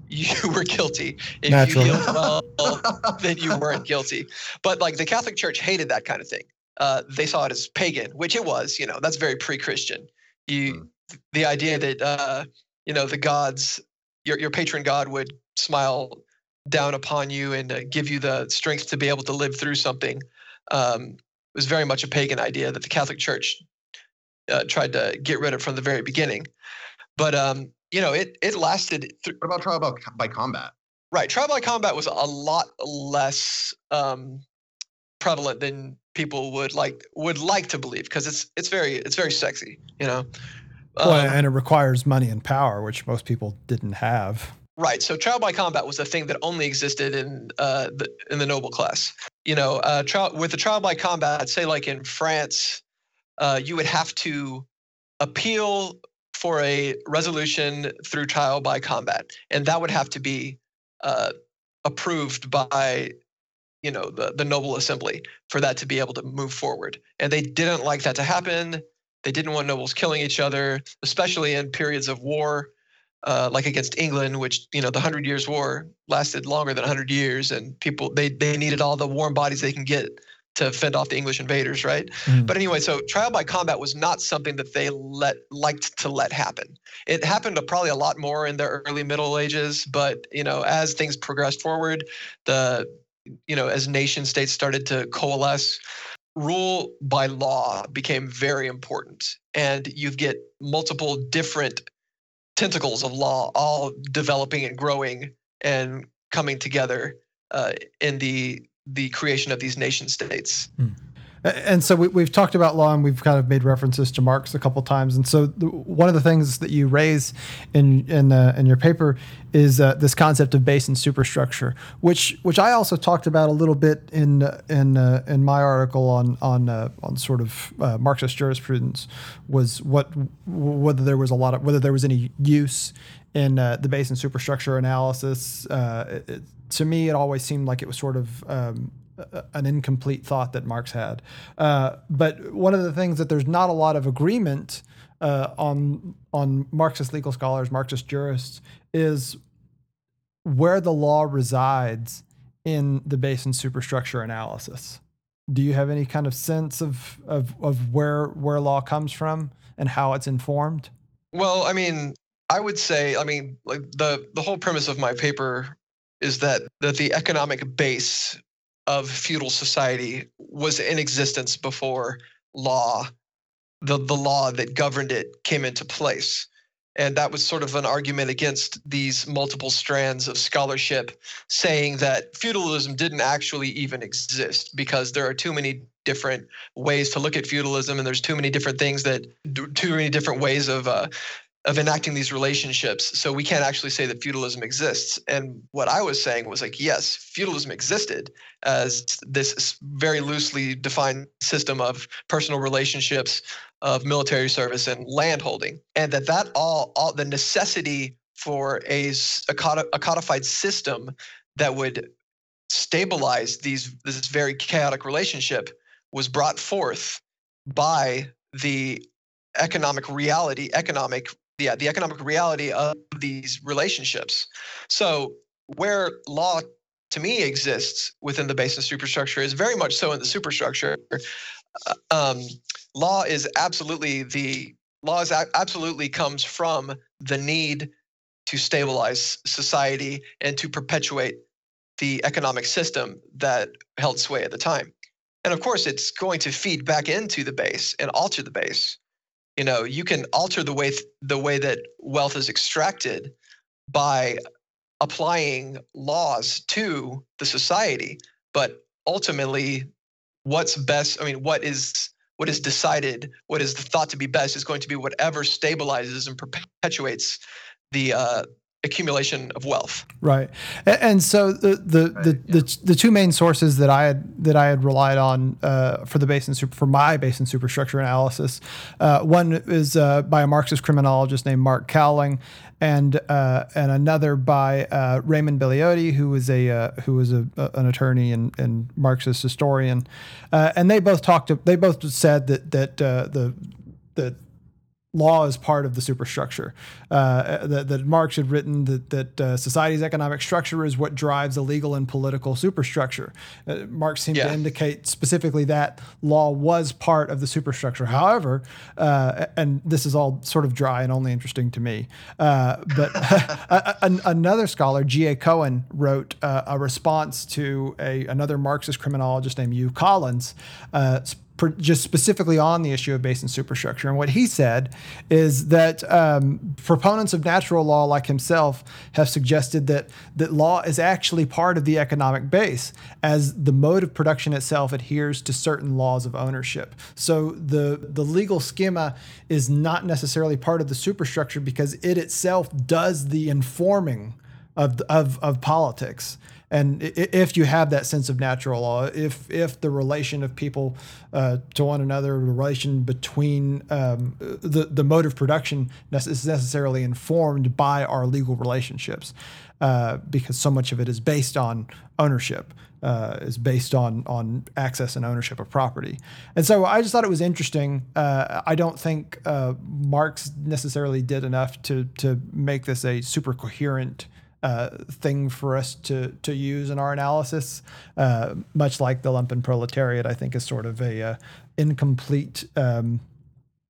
C: you [laughs] were guilty. If
A: Naturally.
C: you healed well, then you weren't guilty. But like the Catholic Church hated that kind of thing. Uh, they saw it as pagan, which it was. You know, that's very pre-Christian. You, the idea that uh, you know the gods, your your patron god would smile down upon you and uh, give you the strength to be able to live through something um, was very much a pagan idea that the Catholic Church uh, tried to get rid of from the very beginning. But um, you know, it it lasted. Th-
B: What about trial by, by combat?
C: right, trial by combat was a lot less um, prevalent than people would like would like to believe because it's it's very it's very sexy, you know.
A: Well,
C: Um,
A: and it requires money and power, which most people didn't have.
C: Right. So trial by combat was a thing that only existed in uh, the in the noble class. You know, uh, trial with the trial by combat, say like in France, uh, you would have to appeal for a resolution through trial by combat, and that would have to be uh, approved by you know the the noble assembly for that to be able to move forward. And they didn't like that to happen. They didn't want nobles killing each other, especially in periods of war uh, like against England, which you know the Hundred Years' War lasted longer than hundred years, and people they they needed all the warm bodies they can get to fend off the English invaders, right?
A: Mhm.
C: But anyway, so trial by combat was not something that they let liked to let happen. It happened to probably a lot more in the early Middle Ages, but you know as things progressed forward, the you know as nation states started to coalesce, rule by law became very important, and you get multiple different tentacles of law all developing and growing and coming together uh, in the the creation of these nation states.
A: A- And so we, we've talked about law and we've kind of made references to Marx a couple times. And so the, one of the things that you raise in in, uh, in your paper is uh, this concept of base and superstructure, which which I also talked about a little bit in uh, in uh, in my article on on uh, on sort of uh, Marxist jurisprudence was what whether there was a lot of whether there was any use in the base and superstructure analysis. It- to me, it always seemed like it was sort of um, an incomplete thought that Marx had. Uh, but one of the things that there's not a lot of agreement uh, on on Marxist legal scholars, Marxist jurists, is where the law resides in the base and superstructure analysis. Do you have any kind of sense of of, of where where law comes from and how it's informed?
C: Well, I mean, I would say, I mean, like the the whole premise of my paper is that that the economic base of feudal society was in existence before law, the the law that governed it came into place. And that was sort of an argument against these multiple strands of scholarship saying that feudalism didn't actually even exist because there are too many different ways to look at feudalism and there's too many different things that too many different ways of uh, of enacting these relationships so we can't actually say that feudalism exists. And what i was saying was like yes feudalism existed as this very loosely defined system of personal relationships of military service and land holding and that that all all the necessity for a, a codified system that would stabilize these this very chaotic relationship was brought forth by the economic reality economic yeah the economic reality of these relationships. So where law to me exists within the base and superstructure is very much so in the superstructure. Uh, um, law is absolutely the law is absolutely comes from the need to stabilize society and to perpetuate the economic system that held sway at the time. And of course it's going to feed back into the base and alter the base you know you can alter the way th- the way that wealth is extracted by applying laws to the society. But ultimately what's best i mean what is what is decided what is thought to be best is going to be whatever stabilizes and perpetuates the uh accumulation of wealth.
A: Right, and, and so the the, right, the, yeah. the, the two main sources that I had that I had relied on uh, for the base and super for my base and superstructure analysis, uh, one is uh, by a Marxist criminologist named Mark Cowling, and uh, and another by uh, Raymond Belliotti, who was a uh, who was a, an attorney and, and Marxist historian, and they both talked. To, they both said that that the that law is part of the superstructure. Uh, that, that, Marx had written that, that uh, society's economic structure is what drives a legal and political superstructure. Uh, Marx seemed yeah. to indicate specifically that law was part of the superstructure. However, uh, and this is all sort of dry and only interesting to me, uh, but [laughs] another scholar, G.A. Cohen, wrote uh, a response to a, another Marxist criminologist named Hugh Collins just specifically on the issue of base and superstructure. And what he said is that um, proponents of natural law, like himself, have suggested that that law is actually part of the economic base, as the mode of production itself adheres to certain laws of ownership. So the the legal schema is not necessarily part of the superstructure because it itself does the informing of of, of politics and if you have that sense of natural law, if if the relation of people uh, to one another, the relation between um, the the mode of production is necessarily informed by our legal relationships, uh, because so much of it is based on ownership. Uh, is based on on access and ownership of property, and so I just thought it was interesting. Uh, I don't think uh, Marx necessarily did enough to to make this a super coherent uh, thing for us to to use in our analysis. Uh, much like the lumpen proletariat, I think is sort of a uh, incomplete. Um,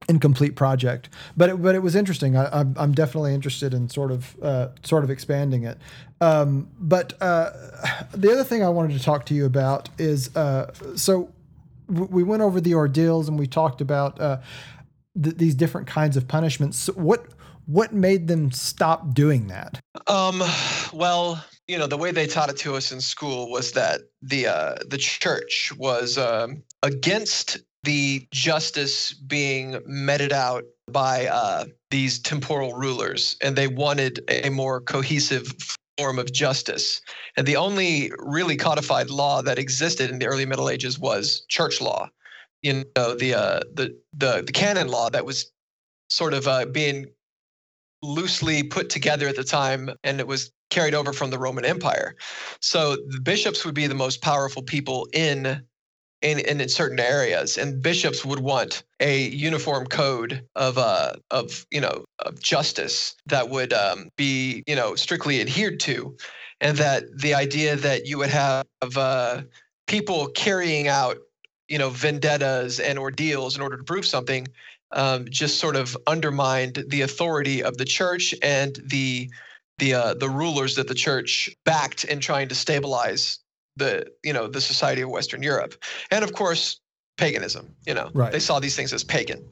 A: incomplete project, but it, but it was interesting. I, am I'm definitely interested in sort of uh, sort of expanding it. Um, but uh, the other thing I wanted to talk to you about is so we went over the ordeals and we talked about th- these different kinds of punishments. So what what made them stop doing that?
C: Um, well, you know, the way they taught it to us in school was that the uh, the church was um, against the justice being meted out by uh, these temporal rulers, and they wanted a more cohesive form of justice. And the only really codified law that existed in the early Middle Ages was church law. You know, the uh, the the the canon law that was sort of uh, being loosely put together at the time and it was carried over from the Roman Empire. So the bishops would be the most powerful people in in, in certain areas and bishops would want a uniform code of uh of you know of justice that would um, be you know strictly adhered to and that the idea that you would have uh, people carrying out you know vendettas and ordeals in order to prove something um, just sort of undermined the authority of the church and the the uh, the rulers that the church backed in trying to stabilize the you know the society of Western Europe, and of course paganism. You know, right. they saw these things as pagan.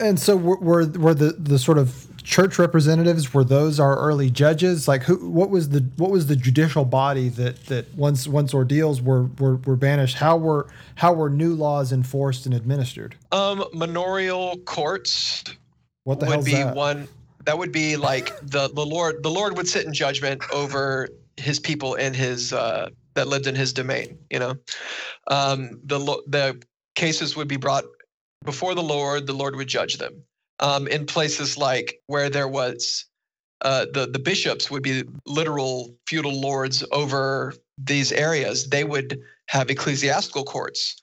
A: And so were, were, were the the sort of church representatives were those our early judges? Like who what was the what was the judicial body that that once once ordeals were were, were banished? How were how were new laws enforced and administered?
C: Um, manorial courts.
A: What the
C: would be
A: that?
C: one that would be like the the Lord the Lord would sit in judgment over his people in his uh, that lived in his domain. You know, um, the the cases would be brought before the Lord, the Lord would judge them. Um, in places like where there was uh, the the bishops would be literal feudal lords over these areas. They would have ecclesiastical courts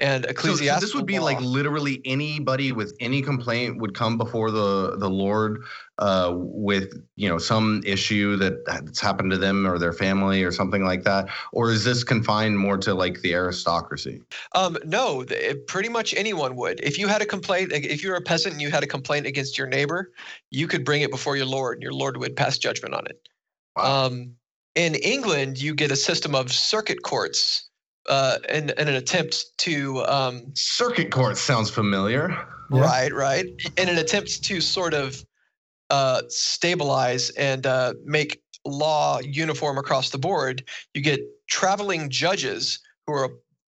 C: and ecclesiastical. So, so
B: this would be law. like literally anybody with any complaint would come before the the Lord uh, with you know some issue that that's happened to them or their family or something like that, or is this confined more to like the aristocracy?
C: Um, no, pretty much anyone would. If you had a complaint, if you're a peasant and you had a complaint against your neighbor, you could bring it before your lord, and your lord would pass judgment on it. Wow. Um, in England, you get a system of circuit courts uh, in, in, an attempt to um,
B: circuit court sounds familiar.
C: Right, right. In an attempt to sort of uh, stabilize and uh, make law uniform across the board, you get traveling judges who are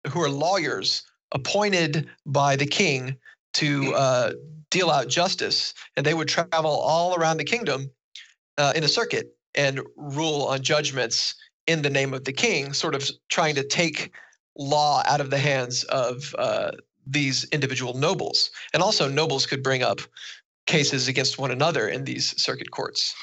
C: who are lawyers appointed by the king to uh, deal out justice, and they would travel all around the kingdom uh, in a circuit and rule on judgments in the name of the king, sort of trying to take law out of the hands of uh, these individual nobles. And also, nobles could bring up cases against one another in these circuit courts.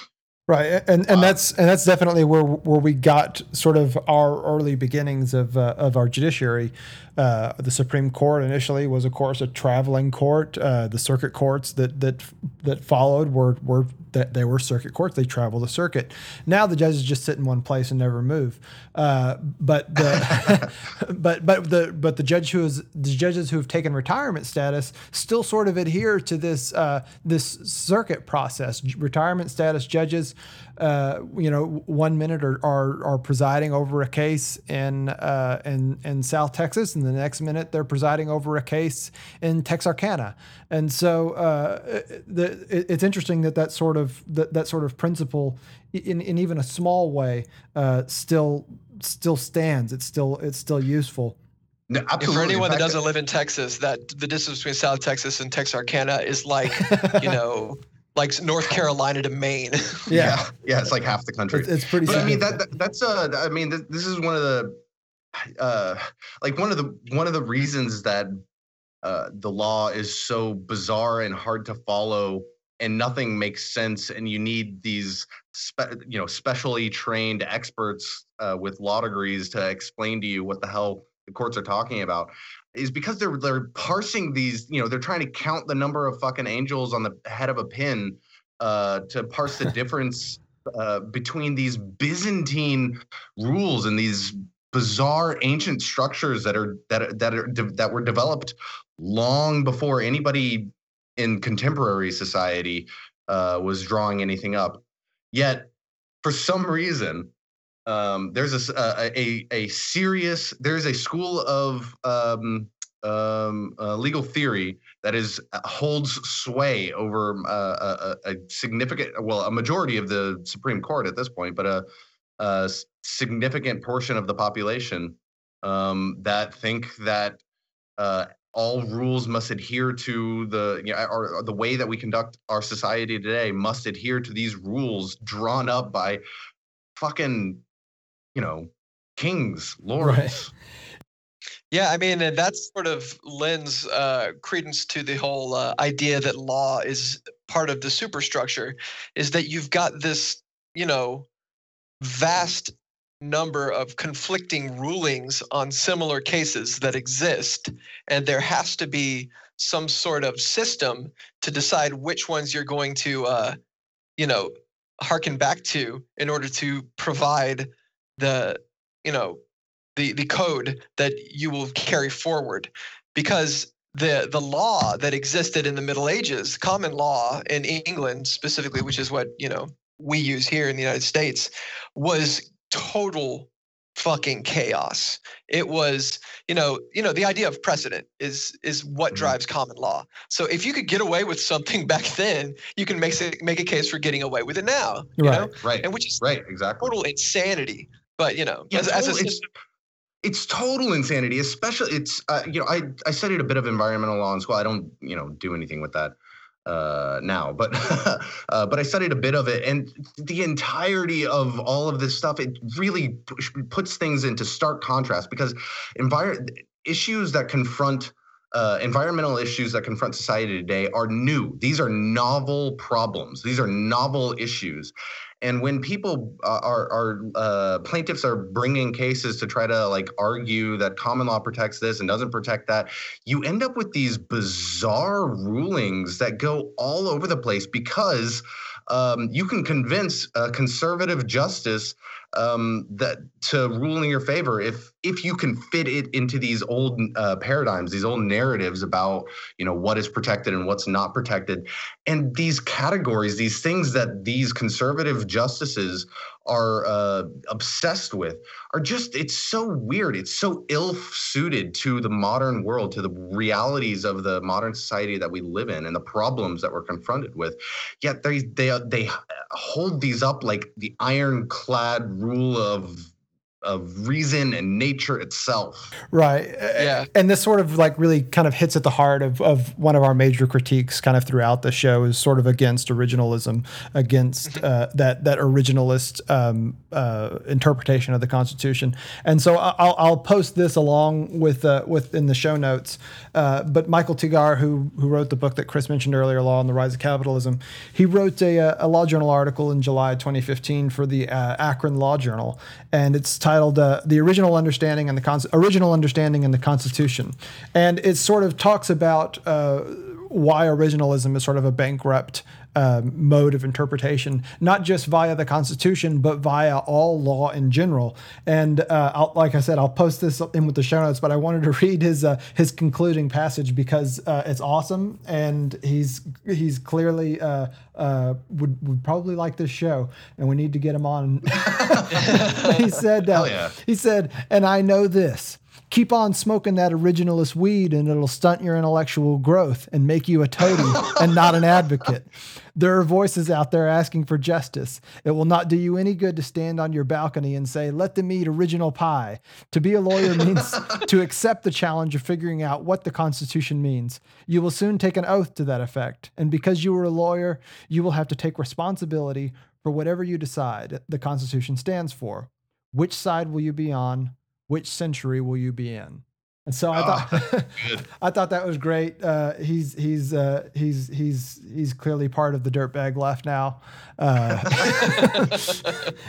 A: Right, and and that's and that's definitely where where we got sort of our early beginnings of uh, of our judiciary. Uh, the Supreme Court initially was, of course, a traveling court. Uh, the circuit courts that that that followed were were that they were circuit courts. They travel the circuit. Now the judges just sit in one place and never move. Uh, but the [laughs] but but the but the judge who is the judges who have taken retirement status still sort of adhere to this uh, this circuit process. Retirement status judges, uh, you know, one minute are, are, are presiding over a case in uh, in in South Texas, and the next minute they're presiding over a case in Texarkana. And so uh, the, it's interesting that that sort of that, that sort of principle, in, in even a small way, uh, still still stands. It's still it's still useful.
B: No, absolutely.
C: For anyone that doesn't live in Texas, that the distance between South Texas and Texarkana is like, you [laughs] know, like North Carolina to Maine. [laughs]
B: yeah. yeah, yeah, it's like half the country.
A: It's, it's pretty.
B: But I mean, that, that, that's uh, I mean, this, this is one of the, uh, like one of the one of the reasons that uh, the law is so bizarre and hard to follow and nothing makes sense and you need these spe- you know specially trained experts uh, with law degrees to explain to you what the hell the courts are talking about is because they're they're parsing these you know they're trying to count the number of fucking angels on the head of a pin uh, to parse the [laughs] difference uh, between these byzantine rules and these bizarre ancient structures that are that that are that were developed long before anybody in contemporary society uh, was drawing anything up. Yet, for some reason, um, there's a, a, a serious there's a school of um, um, uh, legal theory that is uh, holds sway over uh, a, a, significant well a majority of the Supreme Court at this point, but a, a significant portion of the population um, that think that uh, all rules must adhere to the you know, or, the way that we conduct our society today must adhere to these rules drawn up by fucking you know kings lords right.
C: yeah i mean and that's sort of lends uh, credence to the whole uh, idea that law is part of the superstructure is that you've got this you know vast number of conflicting rulings on similar cases that exist. And there has to be some sort of system to decide which ones you're going to, uh, you know, harken back to in order to provide the, you know, the, the code that you will carry forward. Because the the law that existed in the Middle Ages, common law in England specifically, which is what you know we use here in the United States, was total fucking chaos. It was, you know, you know, the idea of precedent is is what mm-hmm. drives common law. So if you could get away with something [laughs] back then, you can make make a case for getting away with it now. You
B: right.
C: know?
B: Right.
C: And which is
B: right, exactly
C: total insanity. But you know, yeah, as,
B: total,
C: as a
B: it's, it's total insanity. Especially, it's uh, you know, I I studied a bit of environmental law in school. I don't you know do anything with that uh, now, but [laughs] uh, but I studied a bit of it, and the entirety of all of this stuff it really p- puts things into stark contrast because envir- issues that confront uh, environmental issues that confront society today are new. These are novel problems. These are novel issues, and when people uh, are, are uh, plaintiffs are bringing cases to try to like argue that common law protects this and doesn't protect that, you end up with these bizarre rulings that go all over the place because um, you can convince a conservative justice um, that to rule in your favor if if you can fit it into these old uh, paradigms, these old narratives about you know what is protected and what's not protected, and these categories, these things that these conservative justices are uh, obsessed with are just it's so weird. It's so ill suited to the modern world to the realities of the modern society that we live in and the problems that we're confronted with. Yet they they they hold these up like the ironclad rule of of reason and nature itself.
A: Right.
C: Yeah.
A: And this sort of like really kind of hits at the heart of, of one of our major critiques kind of throughout the show is sort of against originalism, against uh, that that originalist um, uh, interpretation of the Constitution. And so I'll, I'll post this along with uh, with in the show notes. Uh, but Michael Tigar, who who wrote the book that Chris mentioned earlier, Law and the Rise of Capitalism, he wrote a, uh, a law journal article in July 2015 for the uh, Akron Law Journal, and it's titled uh, "The Original Understanding and the Con- Original Understanding and the Constitution," and it sort of talks about uh, why originalism is sort of a bankrupt um, mode of interpretation, not just via the Constitution, but via all law in general. And uh, I'll, like I said, I'll post this in with the show notes. But I wanted to [laughs] read his uh, his concluding passage because uh, it's awesome, and he's he's clearly uh, uh, would would probably like this show, and we need to get him on. [laughs] he said, uh,
B: yeah.
A: he said, and I know this. Keep on smoking that originalist weed and it'll stunt your intellectual growth and make you a toady [laughs] and not an advocate. There are voices out there asking for justice. It will not do you any good to stand on your balcony and say, let them eat original pie. To be a lawyer [laughs] means to accept the challenge of figuring out what the Constitution means. You will soon take an oath to that effect. And because you are a lawyer, you will have to take responsibility for whatever you decide the Constitution stands for. Which side will you be on? Which century will you be in? And so I thought [laughs]
B: good. [laughs]
A: I thought that was great. Uh, he's he's uh, he's he's he's clearly part of the dirtbag left now. Uh,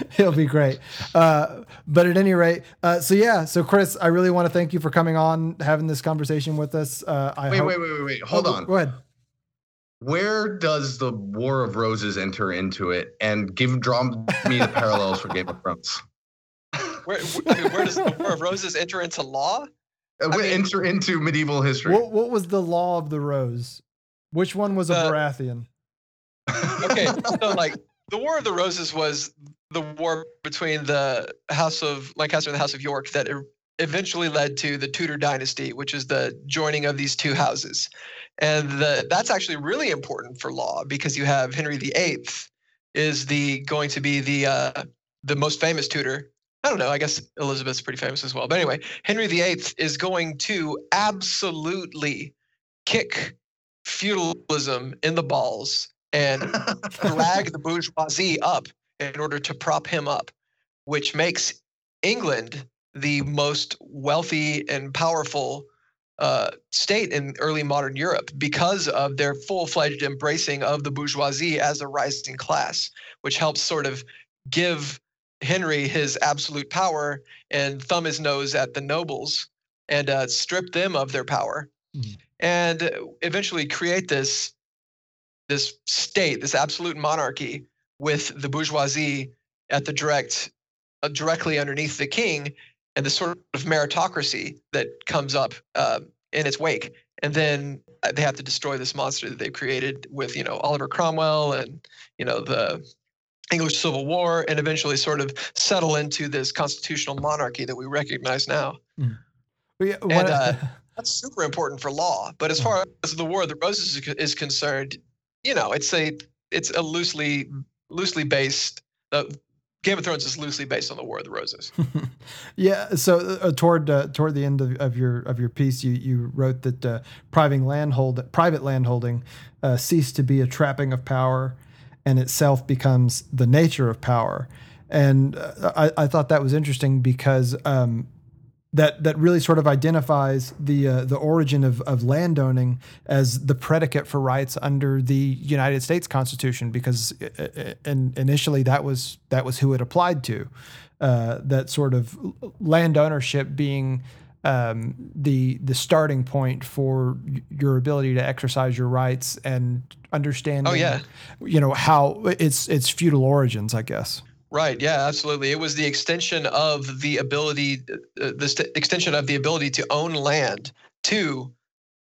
A: [laughs] he'll be great. Uh, but at any rate, uh, so yeah. So Chris, I really want to thank you for coming on, having this conversation with us. Uh, I
B: Wait,
A: hope-
B: wait, wait, wait, wait. Hold
A: Oh,
B: on.
A: Go ahead.
B: Where does the War of Roses enter into it? And give draw me the parallels for Game of Thrones.
C: Where, I mean, where does the War of Roses enter into law?
B: Uh, we
C: mean-
B: enter into medieval history.
A: What what was the law of the rose? Which one was a
C: The-
A: Baratheon?
C: Okay, [laughs] so like the War of the Roses was the war between the House of Lancaster and the House of York that eventually led to the Tudor dynasty, which is the joining of these two houses. And the, that's actually really important for law because you have Henry VIII is the going to be the uh, the most famous Tudor. I don't know. I guess Elizabeth's pretty famous as well. But anyway, Henry VIII is going to absolutely kick feudalism in the balls and drag the [laughs] bourgeoisie up in order to prop him up, which makes England the most wealthy and powerful uh, state in early modern Europe because of their full fledged embracing of the bourgeoisie as a rising class, which helps sort of give Henry his absolute power and thumb his nose at the nobles and uh, strip them of their power
A: Mhm.
C: and uh, eventually create this this state, this absolute monarchy with the bourgeoisie at the direct, uh, directly underneath the king, and the sort of meritocracy that comes up uh, in its wake. And then uh, they have to destroy this monster that they've created with, you know, Oliver Cromwell and, you know, the English Civil War, and eventually sort of settle into this constitutional monarchy that we recognize now.
A: But yeah,
C: And, uh, [laughs] That's super important for law. But as far as the War of the Roses is, is concerned, you know, it's a it's a loosely loosely based. Uh, Game of Thrones is loosely based on the War of the Roses. [laughs]
A: Yeah. So uh, toward uh, toward the end of, of your of your piece, you you wrote that uh, private landhold private landholding uh, ceased to be a trapping of power, and itself becomes the nature of power. And uh, I, I thought that was interesting because um, that that really sort of identifies the uh, the origin of, of landowning as the predicate for rights under the United States Constitution because uh, uh, in, initially that was that was who it applied to uh, that sort of land ownership being um, the the starting point for your ability to exercise your rights and understanding
C: Oh, yeah.
A: you know how it's it's feudal origins I guess
C: Right. Yeah. Absolutely. It was the extension of the ability, uh, the st- extension of the ability to own land to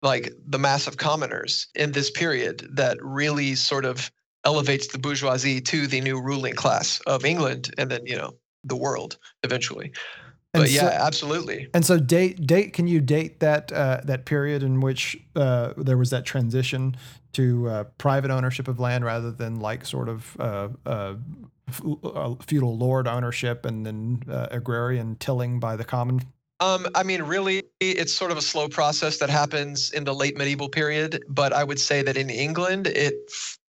C: like the mass of commoners in this period that really sort of elevates the bourgeoisie to the new ruling class of England and then you know the world eventually.
A: And
C: But yeah,
A: so-
C: absolutely.
A: And so date date can you date that uh, that period in which uh, there was that transition to uh, private ownership of land rather than like sort of uh, uh, uh, feudal lord ownership and then uh, agrarian tilling by the common?
C: Um, I mean, really, it's sort of a slow process that happens in the late medieval period. But I would say that in England, it f-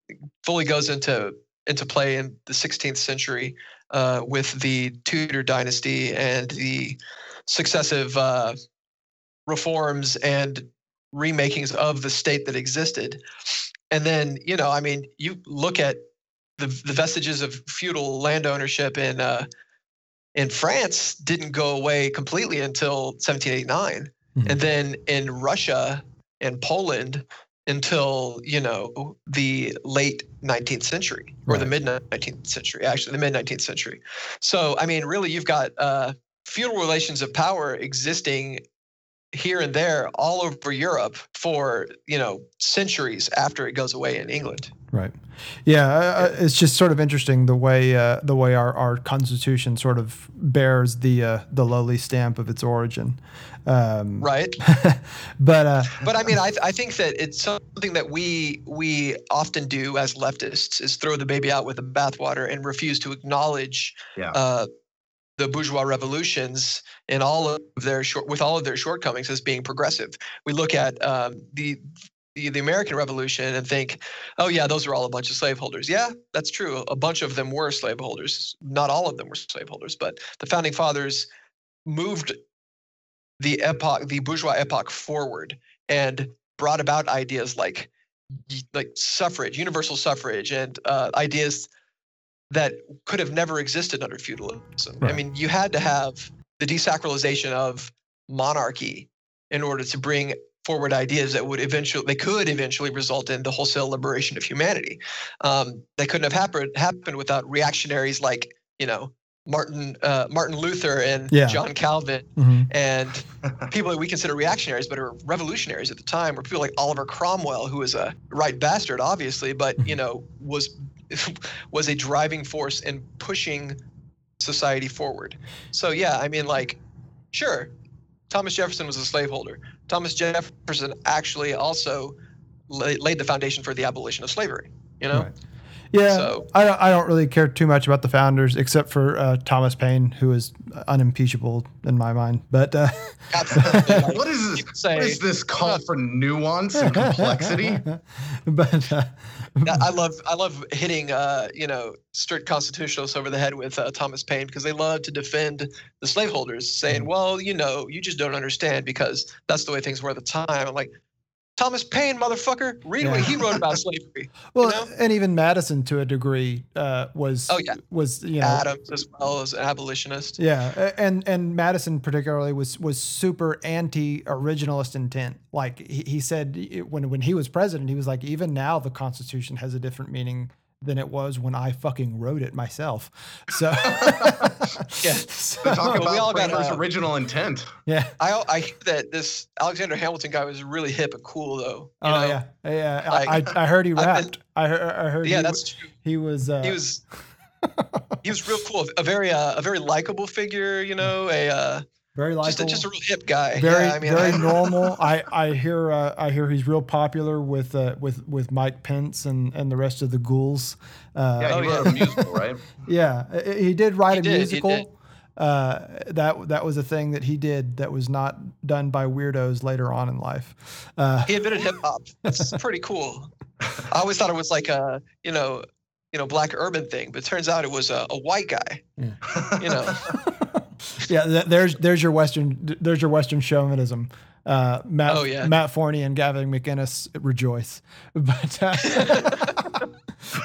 C: fully goes into into play in the 16th century uh, with the Tudor dynasty and the successive uh, reforms and remakings of the state that existed. And then, you know, I mean, you look at the, the vestiges of feudal land ownership in uh, in France didn't go away completely until 1789,
A: Mhm.
C: and then in Russia and Poland until you know the late 19th century or the mid 19th century, actually the mid 19th century. So I mean, really, you've got uh, feudal relations of power existing here and there all over Europe for you know centuries after it goes away in England.
A: Right. Yeah, uh, uh, it's just sort of interesting the way uh, the way our, our constitution sort of bears the uh, the lowly stamp of its origin. Um,
C: Right. [laughs]
A: but uh,
C: but I mean, I, I think that it's something that we we often do as leftists is throw the baby out with the bathwater and refuse to acknowledge
B: Yeah.
C: uh, the bourgeois revolutions and all of their short with all of their shortcomings as being progressive. We look at um, the, the the American Revolution and think, oh yeah, those are all a bunch of slaveholders. Yeah, that's true. A bunch of them were slaveholders. Not all of them were slaveholders, but the founding fathers moved the epoch, the bourgeois epoch forward and brought about ideas like like suffrage, universal suffrage, and uh, ideas that could have never existed under feudalism. I mean, you had to have the desacralization of monarchy in order to bring forward ideas that would eventually they could eventually result in the wholesale liberation of humanity. Um, they couldn't have happened happened without reactionaries like you know Martin uh, Martin Luther and
A: Yeah.
C: John Calvin
A: mhm.
C: and [laughs] people that we consider reactionaries but are revolutionaries at the time were people like Oliver Cromwell who was a right bastard obviously but you know was [laughs] was a driving force in pushing society forward so yeah i mean like sure thomas jefferson was a slaveholder thomas jefferson actually also la- laid the foundation for the abolition of slavery you know
A: Right. Yeah,
C: So-
A: I don't. I don't really care too much about the founders, except for uh, Thomas Paine, who is unimpeachable in my mind. But uh, [laughs]
B: What is this?
C: say-
B: what is this call for nuance and complexity? [laughs]
A: but uh,
C: I love I love hitting uh, you know strict constitutionalists over the head with uh, Thomas Paine because they love to defend the slaveholders, saying,
A: Mm-hmm.
C: "Well, you know, you just don't understand because that's the way things were at the time." I'm like, Thomas Paine, motherfucker, read what he wrote about [laughs] slavery.
A: well,
C: know?
A: and even Madison to a degree uh, was.
C: Oh, yeah.
A: Was you know.
C: Adams as well as an abolitionist.
A: Yeah, and and Madison particularly was was super anti originalist intent. Like he, he said it- when when he was president, he was like, even now the Constitution has a different meaning than it was when I fucking wrote it myself. So [laughs]
C: Yeah.
A: So-
B: They talk
C: we all got,
B: framers'
C: uh,
B: original intent.
A: yeah.
C: I I hear that this Alexander Hamilton guy was really hip and cool though. you
A: Oh
C: know?
A: yeah, yeah.
C: Like,
A: I, I heard he
C: I've been-
A: rapped. I heard. I heard.
C: Yeah,
A: he,
C: that's true.
A: he was. Uh,
C: He was he was real cool. A very uh, a very likable figure. You know, a
A: very
C: just a,
A: likable.
C: just a real hip guy. [laughs]
A: very
C: yeah, I mean,
A: very
C: I- [laughs]
A: normal. I I hear uh, I hear he's real popular with uh, with with Mike Pence and and the rest of the ghouls. Uh,
B: Yeah, he wrote a [laughs] musical, right?
A: Yeah, he did write
C: He
A: a
C: did, he
A: musical.
C: did.
A: Uh, that that was a thing that he did that was not done by weirdos later on in life. Uh,
C: he invented hip hop. That's pretty cool. I always thought it was like a you know you know black urban thing, but it turns out it was a, a white guy. Yeah. You know, [laughs]
A: yeah, th- there's there's your western there's your western chauvinism. Uh, Matt
C: Oh, yeah.
A: Matt Forney and Gavin McInnes rejoice, [laughs] but uh, [laughs]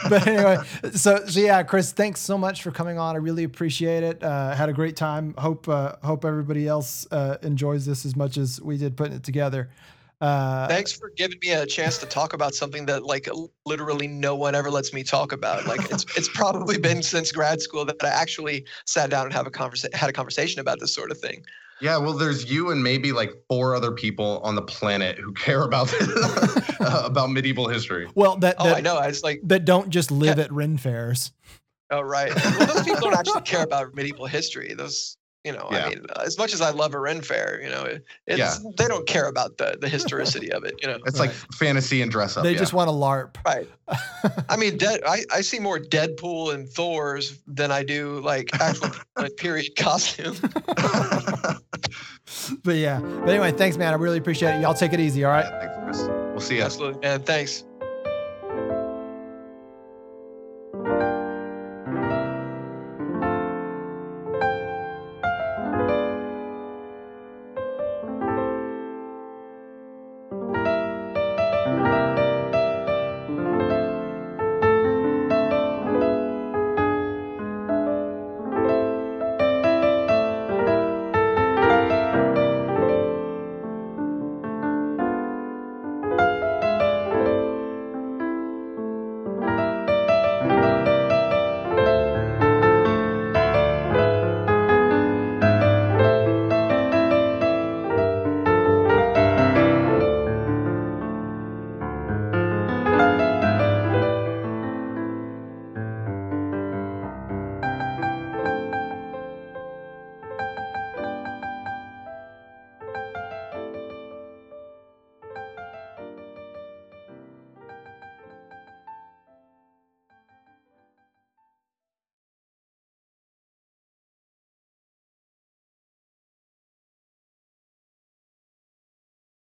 A: but anyway, so so yeah, Chris, thanks so much for coming on. I really appreciate it. Uh, had a great time. Hope uh, hope everybody else uh, enjoys this as much as we did putting it together. Uh,
C: thanks for giving me a chance to talk about something that like literally no one ever lets me talk about. Like [laughs] it's it's probably been since grad school that I actually sat down and have a conversa- had a conversation about this sort of thing.
B: Yeah, well, there's you and maybe like four other people on the planet who care about [laughs] uh, about medieval history.
A: well, that,
C: Oh, I know. I was like,
A: that don't just live at Ren fairs.
C: oh right. Well, those people don't actually care about medieval history. Those You know,
B: Yeah.
C: I mean, as much as I love a Ren Fair, you know, it, it's
B: Yeah.
C: they don't care about the the historicity of it. You know,
B: It's like fantasy and dress up.
A: They
B: yeah.
A: just want to LARP.
C: right? [laughs] I mean, dead. I, I see more Deadpool and Thor's than I do like actual [laughs] like, period costume. [laughs]
A: But yeah. But anyway, thanks, man. I really appreciate it. Y'all take it easy. All right.
B: Thanks, Chris. We'll see you.
C: Absolutely, man. Thanks.